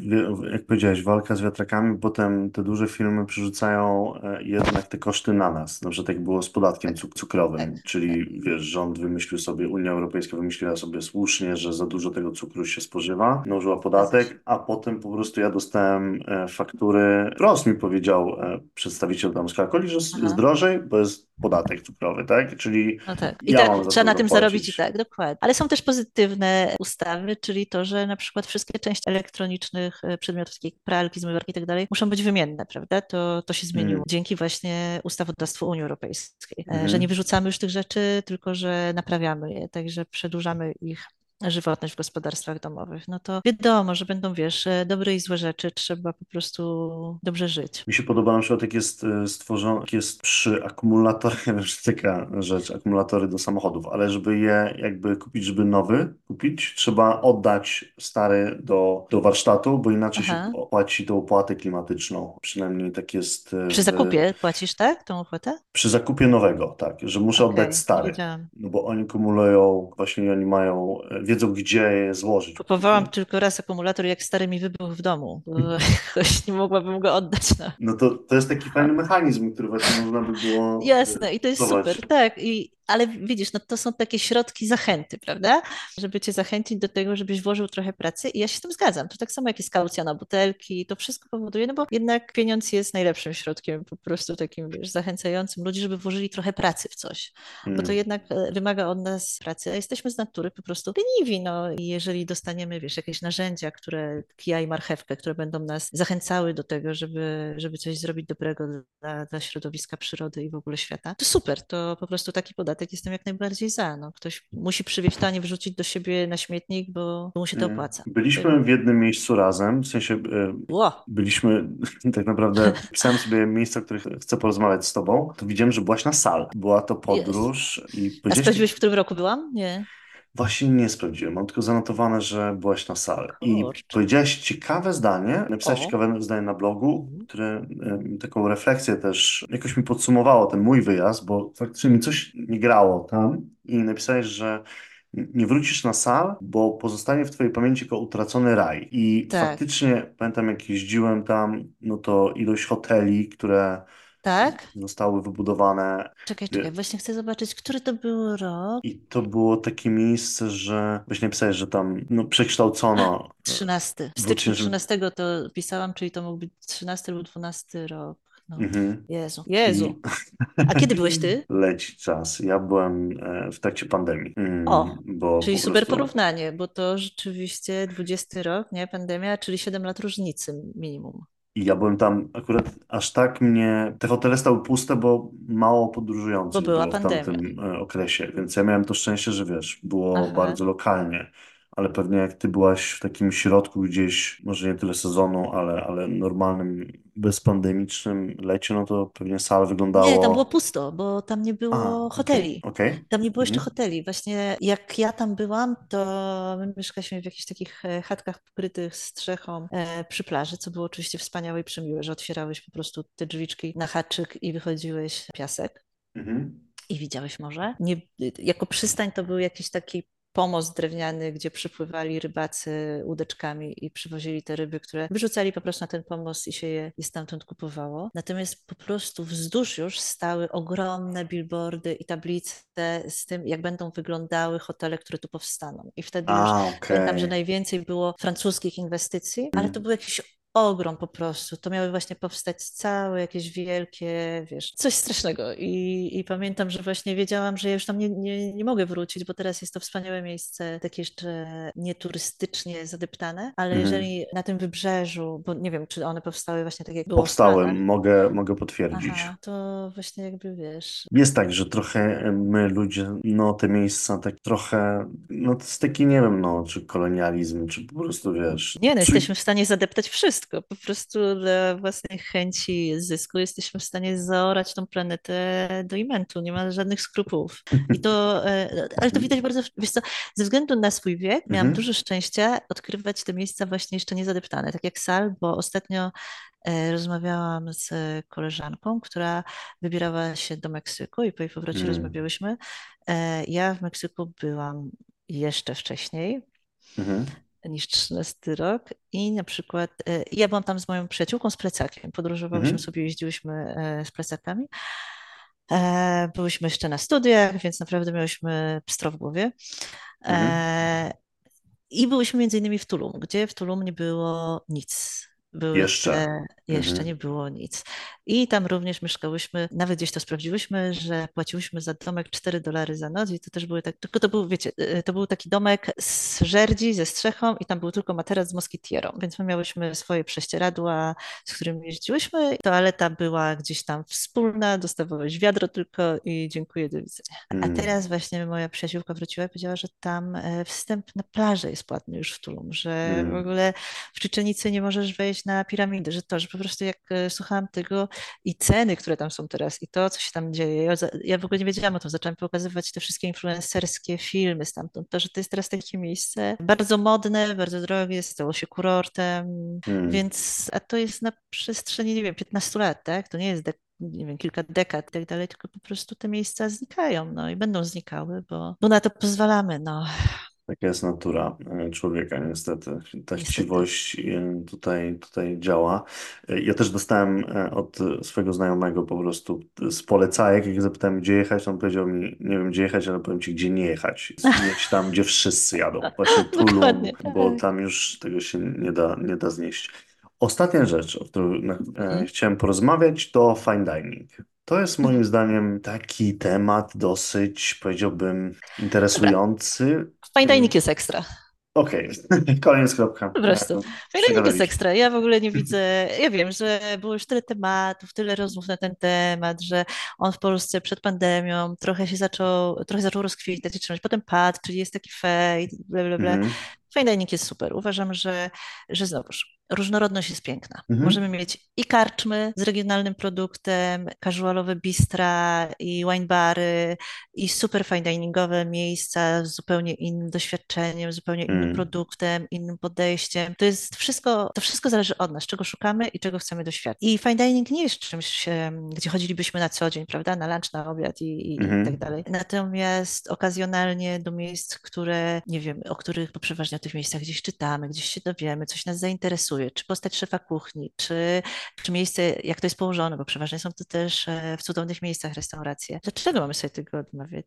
jak powiedziałeś, walka z wiatrakami, potem te duże firmy przerzucają e, jednak te koszty na nas. Na przykład jak było z podatkiem Tak, cuk tak, cukrowym, tak. czyli wiesz, rząd wymyślił sobie, Unia Europejska wymyśliła sobie słusznie, że za dużo tego cukru się spożywa, nałożyła podatek, a potem po prostu ja dostałem e, faktury. Wprost mi powiedział e, przedstawiciel z Coca-Coli, że jest drożej, bo jest podatek cukrowy, tak? Czyli No tak. I ja tak, trzeba na tym zarobić i tak, dokładnie. Ale są też pozytywne ustawy, czyli to, że na przykład wszystkie części elektronicznych e, przedmiotów, takie jak pralki, zmywarki i tak dalej, muszą być wymienne, prawda? To, to się zmieniło Mm, dzięki właśnie ustawodawstwu Unii Europejskiej, e, że nie mhm. wyrzucamy już tych rzeczy, tylko że naprawiamy je, także przedłużamy ich żywotność w gospodarstwach domowych. No to wiadomo, że będą, wiesz, e, dobre i złe rzeczy, trzeba po prostu dobrze żyć. Mi się podoba na przykład, jak jest e, stworzone, jak jest przy akumulatorach, czy taka rzecz, akumulatory do samochodów, ale żeby je jakby kupić, żeby nowy kupić, trzeba oddać stary do, do warsztatu, bo inaczej się Aha. płaci tą opłatę klimatyczną. Przynajmniej tak jest e, Przy zakupie płacisz, tak, tą opłatę? przy zakupie nowego, tak, że muszę oddać Okej, nie stary. No bo oni kumulują, właśnie oni mają, wiedzą gdzie je złożyć. Kupowałam tylko raz akumulator, jak stary mi wybuchł w domu, bo jakoś nie mogłabym go oddać. No. No to, to jest taki fajny mechanizm, który właśnie można by było Jasne, i to jest super, tak. I, ale widzisz, no to są takie środki zachęty, prawda? Żeby cię zachęcić do tego, żebyś włożył trochę pracy i ja się z tym zgadzam. To tak samo jak jest kaucja na butelki, to wszystko powoduje, no bo jednak pieniądz jest najlepszym środkiem, po prostu takim, wiesz, zachęcającym ludzi, żeby włożyli trochę pracy w coś, bo to Mm. jednak e, wymaga od nas pracy, a jesteśmy z natury po prostu leniwi, no i jeżeli dostaniemy, wiesz, jakieś narzędzia, które, kija i marchewkę, które będą nas zachęcały do tego, żeby, żeby coś zrobić dobrego dla, dla środowiska, przyrody i w ogóle świata, to super, to po prostu taki podatek jestem jak najbardziej za. No, ktoś musi przywieźć tanie, wrzucić do siebie na śmietnik, bo mu się to Mm. opłaca. Byliśmy w jednym miejscu razem, w sensie e, byliśmy tak naprawdę, pisałem sobie miejsca, o których chcę porozmawiać z tobą, to widziałem, że byłaś na sal. Była to podróż i A powiedziałeś, tak, sprawdziłeś, w którym roku byłam? Nie. Właśnie nie sprawdziłem, mam tylko zanotowane, że byłaś na sal. I powiedziałaś ciekawe zdanie, napisałeś O. ciekawe zdanie na blogu, Mhm. które taką refleksję też jakoś mi podsumowało ten mój wyjazd, bo faktycznie mi coś nie grało tam i napisałeś, że nie wrócisz na sal, bo pozostanie w twojej pamięci jako utracony raj. I Tak, faktycznie pamiętam, jak jeździłem tam, no to ilość hoteli, które tak? zostały wybudowane. Czekaj, czekaj, wie- właśnie chcę zobaczyć, który to był rok. I to było takie miejsce, że właśnie napisałeś, że tam no, przekształcono e, 13. W w styczniu 2000. 13 to pisałam, czyli to mógł być 13 lub 12 rok. No. Mhm. Jezu, Jezu. A kiedy byłeś ty? Leci czas. Ja byłem e, w trakcie pandemii. Mm, o, bo czyli super prostu... porównanie, bo to rzeczywiście 20 rok, nie? Pandemia, czyli 7 lat różnicy minimum. I ja byłem tam akurat aż tak mnie. Te hotele stały puste, bo mało podróżujących bo była było w tamtym e, okresie. Więc ja miałem to szczęście, że wiesz, było Aha. bardzo lokalnie ale pewnie jak ty byłaś w takim środku gdzieś, może nie tyle sezonu, ale, ale normalnym, bezpandemicznym lecie, no to pewnie sala wyglądało... Nie, tam było pusto, bo tam nie było A, hoteli. Okay, okay. Tam nie było jeszcze mhm. hoteli. Właśnie jak ja tam byłam, to my mieszkaliśmy w jakichś takich e, chatkach pokrytych strzechą e, przy plaży, co było oczywiście wspaniałe i przemiłe, że otwierałeś po prostu te drzwiczki na haczyk i wychodziłeś piasek. Mhm i widziałeś morze. Nie, jako przystań to był jakiś taki pomost drewniany, gdzie przypływali rybacy łódeczkami i przywozili te ryby, które wyrzucali po prostu na ten pomost i się je i stamtąd kupowało. Natomiast po prostu wzdłuż już stały ogromne billboardy i tablice z tym, jak będą wyglądały hotele, które tu powstaną. I wtedy A, już okay. pamiętam, że najwięcej było francuskich inwestycji, ale to był jakiś ogrom po prostu. To miały właśnie powstać całe jakieś wielkie, wiesz, coś strasznego. I, i pamiętam, że właśnie wiedziałam, że ja już tam nie, nie, nie mogę wrócić, bo teraz jest to wspaniałe miejsce, takie jeszcze nieturystycznie zadeptane, ale mhm. jeżeli na tym wybrzeżu, bo nie wiem, czy one powstały właśnie tak jak było Powstały, mogę, mogę potwierdzić. Aha, to właśnie jakby wiesz. Jest tak, że trochę my ludzie, no te miejsca tak trochę, no to jest taki, nie wiem, no, czy kolonializm, czy po prostu wiesz. Nie, no, jesteśmy w stanie zadeptać wszystko wszystko. Po prostu dla własnej chęci zysku jesteśmy w stanie zaorać tą planetę do imentu. Nie ma żadnych skrupułów. I to, e, ale to widać bardzo, wiesz co, ze względu na swój wiek miałam mhm. dużo szczęścia odkrywać te miejsca właśnie jeszcze niezadeptane, tak jak Sal, bo ostatnio e, rozmawiałam z koleżanką, która wybierała się do Meksyku i po jej powrocie mm. rozmawiałyśmy. E, ja w Meksyku byłam jeszcze wcześniej. Mhm niż 13 rok i na przykład e, ja byłam tam z moją przyjaciółką z plecakiem, podróżowałyśmy mhm. sobie, jeździłyśmy e, z plecakami. E, byłyśmy jeszcze na studiach, więc naprawdę miałyśmy pstro w głowie. Mhm. I byłyśmy między innymi w Tulum, gdzie w Tulum nie było nic. Były jeszcze. Jeszcze mhm. nie było nic. I tam również mieszkałyśmy, nawet gdzieś to sprawdziłyśmy, że płaciłyśmy za domek 4 dolary za noc i to też były tak, tylko to był, wiecie, y, to był taki domek z żerdzi, ze strzechą i tam był tylko materac z moskitierą, więc my miałyśmy swoje prześcieradła, z którymi jeździłyśmy. Toaleta była gdzieś tam wspólna, dostawałeś wiadro tylko i dziękuję, do widzenia. A mm. teraz właśnie moja przyjaciółka wróciła i powiedziała, że tam e, wstęp na plażę jest płatny już w Tulum, że mm. w ogóle w Czyczenicy nie możesz wejść na piramidy, że to, że po prostu jak e, słuchałam tego i ceny, które tam są teraz i to, co się tam dzieje, ja, ja w ogóle nie wiedziałam o tym, zaczęłam pokazywać te wszystkie influencerskie filmy stamtąd, to, że to jest teraz takie miejsce bardzo modne, bardzo drogie, stało się kurortem, hmm. więc, a to jest na przestrzeni, nie wiem, 15 lat, tak? To nie jest dek nie wiem, kilka dekad i tak dalej, tylko po prostu te miejsca znikają, no i będą znikały, bo, bo na to pozwalamy, no. Taka jest natura e, człowieka, niestety. Ta chciwość e, tutaj, tutaj działa. E, ja też dostałem od swojego znajomego po prostu z polecajek, jak zapytałem, gdzie jechać, on powiedział mi, nie wiem, gdzie jechać, ale powiem ci, gdzie nie jechać. Jedź tam, gdzie wszyscy jadą. Właśnie Tulum, bo tak. tam już tego się nie da, nie da znieść. Ostatnia rzecz, o której mhm. chciałem porozmawiać, to fine dining. To jest moim zdaniem taki temat dosyć, powiedziałbym, interesujący. Fine jest ekstra. Okej, okay. koniec kropka. Po prostu. Fine jest ekstra. Ja w ogóle nie widzę, ja wiem, że było już tyle tematów, tyle rozmów na ten temat, że on w Polsce przed pandemią trochę się zaczął, trochę zaczął rozkwitać, potem padł, czyli jest taki fade, bla, bla, bla. Mm -hmm. Dining jest super. Uważam, że, że znowuż różnorodność jest piękna. Mhm. Możemy mieć i karczmy z regionalnym produktem, casualowe bistra i wine bary i super fine diningowe miejsca z zupełnie innym doświadczeniem, zupełnie innym mm. produktem, innym podejściem. To jest wszystko, to wszystko zależy od nas, czego szukamy i czego chcemy doświadczyć. I fine dining nie jest czymś, gdzie chodzilibyśmy na co dzień, prawda, na lunch, na obiad i, i, i tak dalej. Natomiast okazjonalnie do miejsc, które, nie wiem, o których bo przeważnie tych miejscach gdzieś czytamy, gdzieś się dowiemy, coś nas zainteresuje, czy postać szefa kuchni, czy, czy miejsce, jak to jest położone, bo przeważnie są to też e, w cudownych miejscach restauracje. Dlaczego mamy sobie tego odmawiać?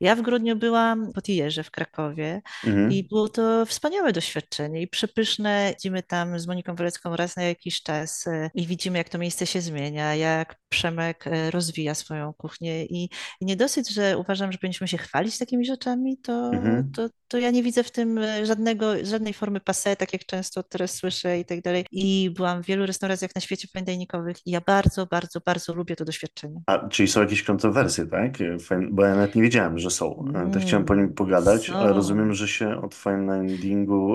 Ja w grudniu byłam po Tijerze w Krakowie Mhm. i było to wspaniałe doświadczenie i przepyszne. Idziemy tam z Moniką Wolecką raz na jakiś czas e, i widzimy, jak to miejsce się zmienia, jak Przemek e, rozwija swoją kuchnię i, i nie dosyć, że uważam, że powinniśmy się chwalić takimi rzeczami, to, Mhm. to, to ja nie widzę w tym e, żadnego, żadnej formy passe, tak jak często teraz słyszę i tak dalej. I byłam w wielu restauracjach na świecie fine diningowych i ja bardzo, bardzo, bardzo lubię to doświadczenie. A, czyli są jakieś kontrowersje, tak? Bo ja nawet nie wiedziałem, że są. E, To chciałem po Mm, nim pogadać, ale są. rozumiem, że się od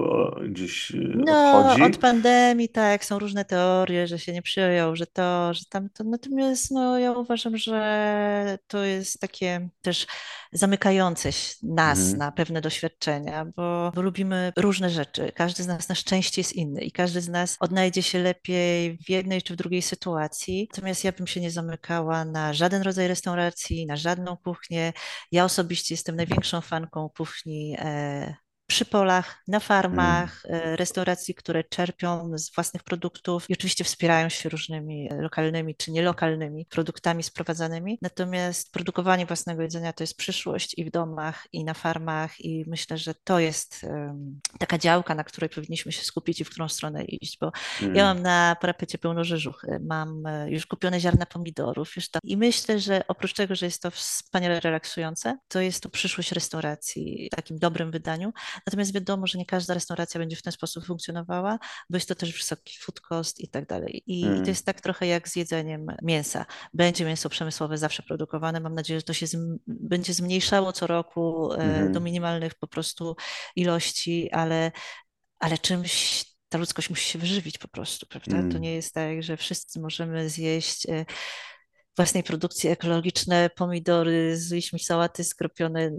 o, gdzieś e, No, od odchodzi. pandemii tak, są różne teorie, że się nie przyjął, że to, że tamto. Natomiast no, ja uważam, że to jest takie też zamykające nas Mhm. na pewne doświadczenia, bo, bo lubimy różne rzeczy. Każdy z nas na szczęście jest inny i każdy z nas odnajdzie się lepiej w jednej czy w drugiej sytuacji. Natomiast ja bym się nie zamykała na żaden rodzaj restauracji, na żadną kuchnię. Ja osobiście jestem największą fanką kuchni e, przy polach, na Mm, farmach, e, restauracji, które czerpią z własnych produktów i oczywiście wspierają się różnymi e, lokalnymi czy nielokalnymi produktami sprowadzanymi. Natomiast produkowanie własnego jedzenia to jest przyszłość i w domach, i na farmach, i myślę, że to jest em, taka działka, na której powinniśmy się skupić i w którą stronę iść, bo ja mm, mam na parapecie pełno rzeżuchy, mam e, już kupione ziarna pomidorów, już tam. I myślę, że oprócz tego, że jest to wspaniale relaksujące, to jest to przyszłość restauracji w takim dobrym wydaniu. Natomiast wiadomo, że nie każda restauracja będzie w ten sposób funkcjonowała, bo jest to też wysoki food cost i tak dalej. I, i to mm, jest tak trochę jak z jedzeniem mięsa. Będzie mięso przemysłowe zawsze produkowane. Mam nadzieję, że to się zm- będzie zmniejszało co roku e, do mhm, minimalnych po prostu ilości, ale, ale czymś ta ludzkość musi się wyżywić po prostu, prawda? To mm. nie jest tak, że wszyscy możemy zjeść e, własnej produkcji ekologiczne pomidory z liśćmi sałaty skropione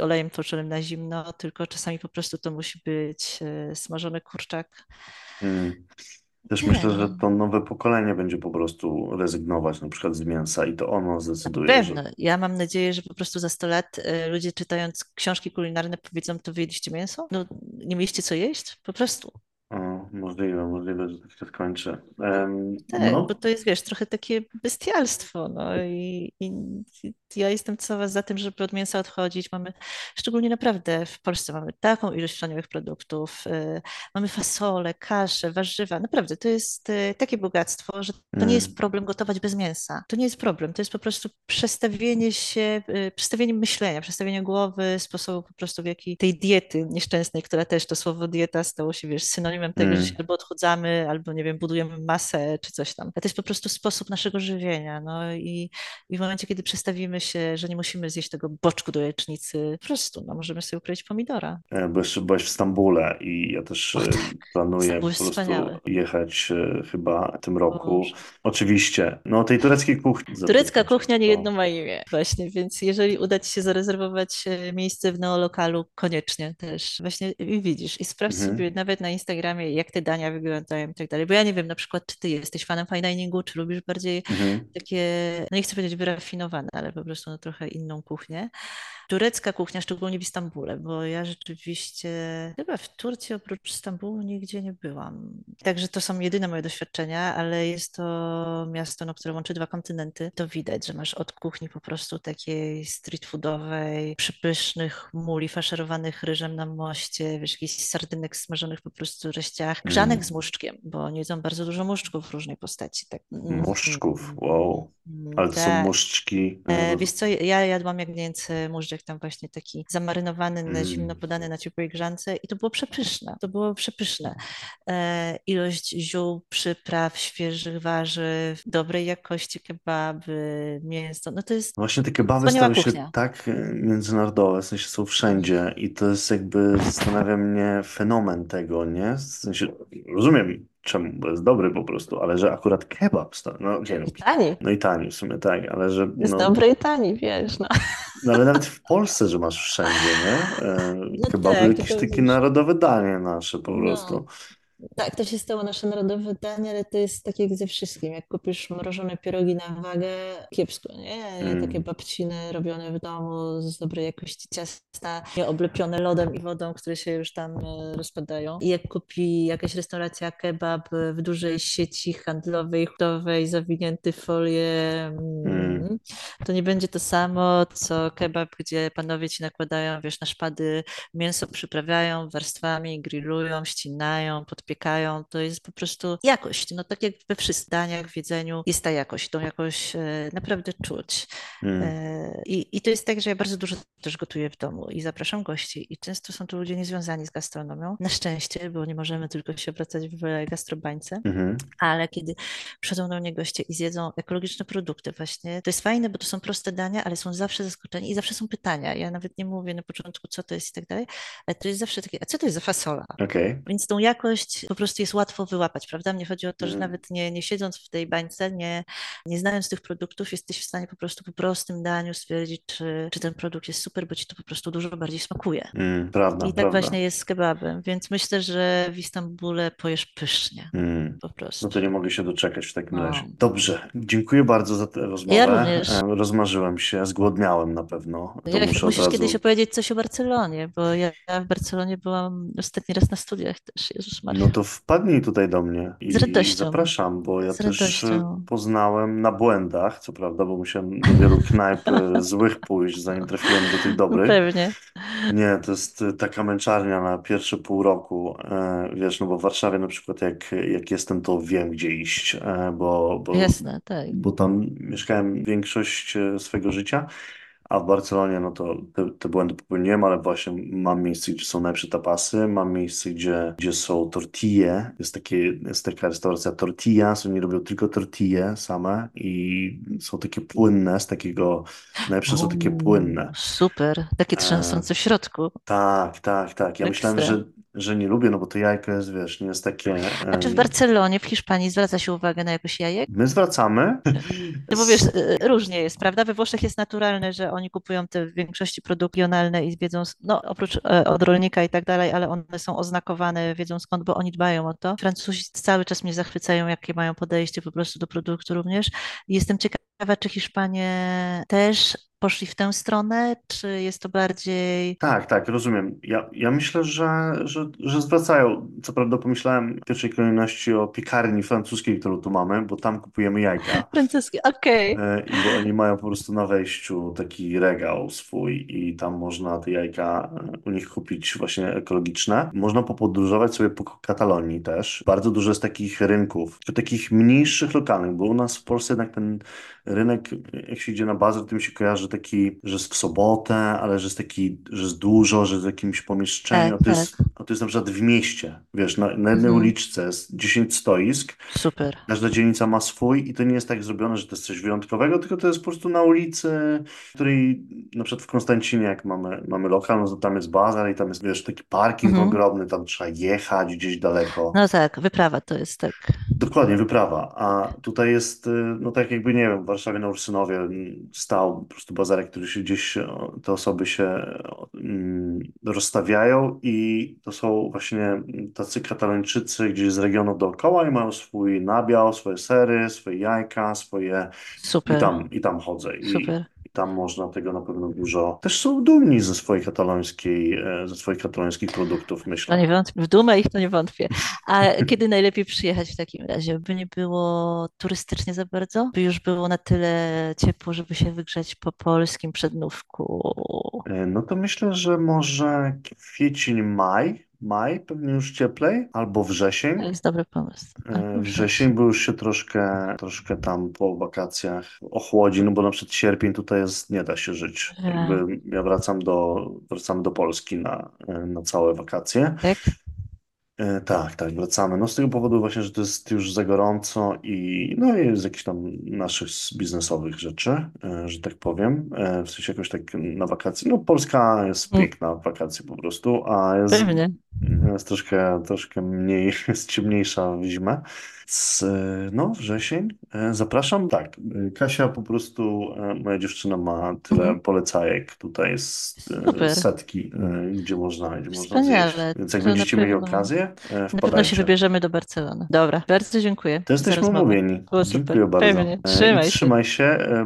olejem tłoczonym na zimno, tylko czasami po prostu to musi być e, smażony kurczak. mm. Też Nie myślę, że no, to nowe pokolenie będzie po prostu rezygnować na przykład z mięsa i to ono na zdecyduje, że pewno. Ja mam nadzieję, że po prostu za 100 lat e, ludzie czytając książki kulinarne powiedzą, to wyjedliście mięso? No nie mieliście co jeść? Po prostu. Możliwe, możliwe, że tak się skończy. Em, Tak, bo no, to jest, wiesz, trochę takie bestialstwo, no i, i, i ja jestem cała za tym, żeby od mięsa odchodzić. Mamy, szczególnie naprawdę w Polsce mamy taką ilość wspaniałych produktów, y, mamy fasole, kasze, warzywa, naprawdę to jest y, takie bogactwo, że to nie jest mm, problem gotować bez mięsa. To nie jest problem, to jest po prostu przestawienie się, y, przestawienie myślenia, przestawienie głowy, sposobu po prostu w jaki tej diety nieszczęsnej, która też to słowo dieta stało się, wiesz, synonimem tego, mm, albo odchudzamy, albo nie wiem, budujemy masę czy coś tam. To jest po prostu sposób naszego żywienia. No i, i w momencie, kiedy przestawimy się, że nie musimy zjeść tego boczku do jajecznicy, po prostu, no możemy sobie ukroić pomidora. e, bo jeszcze byłeś w Stambule i ja też O e, tak, planuję Stambul po prostu wspaniały. jechać e, chyba w tym roku. Boże. Oczywiście, no tej tureckiej kuchni Turecka kuchnia nie No. jedno ma imię, właśnie, więc jeżeli uda Ci się zarezerwować e, miejsce w neolokalu, koniecznie też. Właśnie i widzisz, i sprawdź Mhm, sobie nawet na Instagramie, jak te dania wyglądają i tak dalej. Bo ja nie wiem, na przykład, czy Ty jesteś fanem fine diningu, czy lubisz bardziej mhm, takie, no nie chcę powiedzieć wyrafinowane, ale po prostu no, trochę inną kuchnię. Turecka kuchnia, szczególnie w Istambule, bo ja rzeczywiście chyba w Turcji oprócz Stambułu nigdzie nie byłam. Także to są jedyne moje doświadczenia, ale jest to miasto, no, które łączy dwa kontynenty. To widać, że masz od kuchni po prostu takiej street foodowej, przypysznych muli faszerowanych ryżem na moście, wiesz, jakichś sardynek smażonych po prostu w reściach, grzanek z mm. muszczkiem, bo oni jedzą bardzo dużo muszczków w różnej postaci. Tak. Mm, mm, Muszczków, wow. mm, Ale to są tak. muszczki. e, Wiesz co, ja jadłam jagnięcy móżdżek tam właśnie taki zamarynowany na zimno Mm, podany na ciepłej grzance i to było przepyszne, to było przepyszne. E, ilość ziół, przypraw, świeżych warzyw, dobrej jakości kebaby, mięso, no to jest Właśnie te kebaby stały się kuchnia. tak e, międzynarodowe, w sensie są wszędzie i to jest jakby, zastanawia mnie fenomen tego, nie? W sensie, rozumiem czemu, bo jest dobry po prostu, ale że akurat kebab, sta- no okej, no, I tani. no i tani w sumie, tak, ale że Jest no, dobry i tani, wiesz, no. no ale nawet w Polsce, że masz wszędzie, nie? E, No Kebaby tak, jakieś takie narodowe danie nasze po no. prostu. Tak, to się stało nasze narodowe danie, ale to jest tak jak ze wszystkim. Jak kupisz mrożone pierogi na wagę, kiepsko, nie? Takie Mm, babciny robione w domu z dobrej jakości ciasta, nie oblepione lodem i wodą, które się już tam e, rozpadają. I jak kupi jakaś restauracja kebab w dużej sieci handlowej, hutowej, zawinięty w folię, mm, mm, to nie będzie to samo, co kebab, gdzie panowie ci nakładają, wiesz, na szpady mięso przyprawiają warstwami, grillują, ścinają, podpiekają. To jest po prostu jakość. No tak jak we wszystkich daniach, w jedzeniu jest ta jakość. Tą jakość e, naprawdę czuć. mm, E, I, I to jest tak, że ja bardzo dużo też gotuję w domu i zapraszam gości. I często są to ludzie niezwiązani z gastronomią. Na szczęście, bo nie możemy tylko się obracać w gastrobańce. mhm, Ale kiedy przychodzą do mnie goście i zjedzą ekologiczne produkty właśnie, to jest fajne, bo to są proste dania, ale są zawsze zaskoczeni i zawsze są pytania. Ja nawet nie mówię na początku, co to jest i tak dalej, ale to jest zawsze takie, a co to jest za fasola? okej. Więc tą jakość po prostu jest łatwo wyłapać, prawda? Mnie chodzi o to, że Mm, nawet nie, nie siedząc w tej bańce, nie, nie znając tych produktów, jesteś w stanie po prostu po prostym daniu stwierdzić, czy, czy ten produkt jest super, bo ci to po prostu dużo bardziej smakuje. mm, prawda, I tak prawda. właśnie jest z kebabem, więc myślę, że w Istambule pojesz pysznie, Mm. po No to prostu. nie mogę się doczekać w takim razie. No. Dobrze, dziękuję bardzo za tę Ja rozmowę. również. E, Rozmarzyłem się, zgłodniałem na pewno. To Jak muszę musisz kiedyś razu. opowiedzieć coś o Barcelonie, bo ja ja w Barcelonie byłam ostatni raz na studiach też, Jezus No Maria. to wpadnij tutaj do mnie Z i zapraszam, bo ja z też e, radością. poznałem na błędach, co prawda, bo musiałem do wielu knajp e, złych pójść, zanim trafiłem do tych No dobrych. pewnie. Nie, to jest e, taka męczarnia na pierwsze pół roku, wiesz, no bo w Warszawie na przykład jak, jak jestem, to wiem gdzie iść, bo, bo, Jasne, tak. bo tam mieszkałem większość swojego życia, a w Barcelonie no to te, te błędy popełniłem, ale właśnie mam miejsce, gdzie są najlepsze tapasy, mam miejsce, gdzie, gdzie są tortille, jest, takie, jest taka restauracja tortillas, oni robią tylko tortille same i są takie płynne, z takiego, najlepsze są takie płynne. super. Takie E, trzęsące w środku. tak, tak, tak. Ja myślałem, Ekstra. że, że nie lubię, no bo to jajko jest, wiesz, nie jest takie. A czy w Barcelonie, w Hiszpanii zwraca się uwagę na jakość jajek? My zwracamy. No bo wiesz, S- e, różnie jest, prawda? We Włoszech jest naturalne, że oni kupują te w większości produkty regionalne i wiedzą, no oprócz e, od rolnika i tak dalej, ale one są oznakowane, wiedzą skąd, bo oni dbają o to. Francuzi cały czas mnie zachwycają, jakie mają podejście po prostu do produktu również. Jestem ciekawa, czy Hiszpanie też poszli w tę stronę, czy jest to bardziej Tak, tak, rozumiem. Ja, ja myślę, że, że, że zwracają. Co prawda pomyślałem w pierwszej kolejności o piekarni francuskiej, którą tu mamy, bo tam kupujemy jajka. francuskie? Okej. E, I bo oni mają po prostu na wejściu taki regał swój i tam można te jajka e, u nich kupić właśnie ekologiczne. Można popodróżować sobie po Katalonii też. Bardzo dużo jest takich rynków, takich mniejszych, lokalnych, bo u nas w Polsce jednak ten rynek, jak się idzie na bazar, to mi się kojarzy taki, że jest w sobotę, ale że jest taki, że jest dużo, że jest w jakimś pomieszczeniu, Tak, a to tak. jest, a to jest na przykład w mieście. Wiesz, na, na jednej Mhm. uliczce jest 10 stoisk, Super. Każda dzielnica ma swój i to nie jest tak zrobione, że to jest coś wyjątkowego, tylko to jest po prostu na ulicy, której na przykład w Konstancinie, jak mamy, mamy lokal, no to tam jest bazar i tam jest, wiesz, taki parking Mhm. ogromny, tam trzeba jechać gdzieś daleko. No tak, wyprawa to jest tak. Dokładnie, wyprawa. A tutaj jest, y, no tak jakby, nie wiem, Warszawie na Ursynowie stał po prostu bazarek, który się gdzieś, o, te osoby się mm, rozstawiają i to są właśnie tacy katalończycy gdzieś z regionów dookoła i mają swój nabiał, swoje sery, swoje jajka, swoje... I Super, tam, i tam chodzę. I, super. Tam można tego na pewno dużo... Też są dumni ze swojej katalońskiej, e, ze swoich katalońskich produktów, myślę. nie wątpię, w dumę ich to nie wątpię. A kiedy najlepiej przyjechać w takim razie? By nie było turystycznie za bardzo? By już było na tyle ciepło, żeby się wygrzać po polskim przednówku? E, No to myślę, że może kwiecień, maj, maj, pewnie już cieplej, albo To wrzesień. jest dobry pomysł. E, Albo Wrzesień, bo już się troszkę, troszkę tam po wakacjach ochłodzi, no bo na przykład sierpień tutaj jest, nie da się żyć. E, Jakby ja wracam do, wracam do Polski na, e, na całe wakacje. Tak? E, Tak, tak, wracamy. No z tego powodu właśnie, że to jest już za gorąco i no i z jakichś tam naszych biznesowych rzeczy, e, że tak powiem. E, W sensie jakoś tak na wakacje. No Polska jest Mm, piękna w wakacje po prostu, a jest Pewnie. jest troszkę, troszkę mniej, jest ciemniejsza w zimę. Z, no, wrzesień. E, Zapraszam. Tak, e, Kasia po prostu, e, moja dziewczyna ma tyle Mhm. polecajek tutaj z e, Super. setki, e, gdzie można, gdzie można Wspaniale. zjeść. Więc jak To będziecie mieli okazję, e, Na pewno się wpadajcie. wybierzemy do Barcelony. Dobra, bardzo dziękuję. To jesteśmy umówieni. Dziękuję bardzo. E, Trzymaj się. Trzymaj się. e,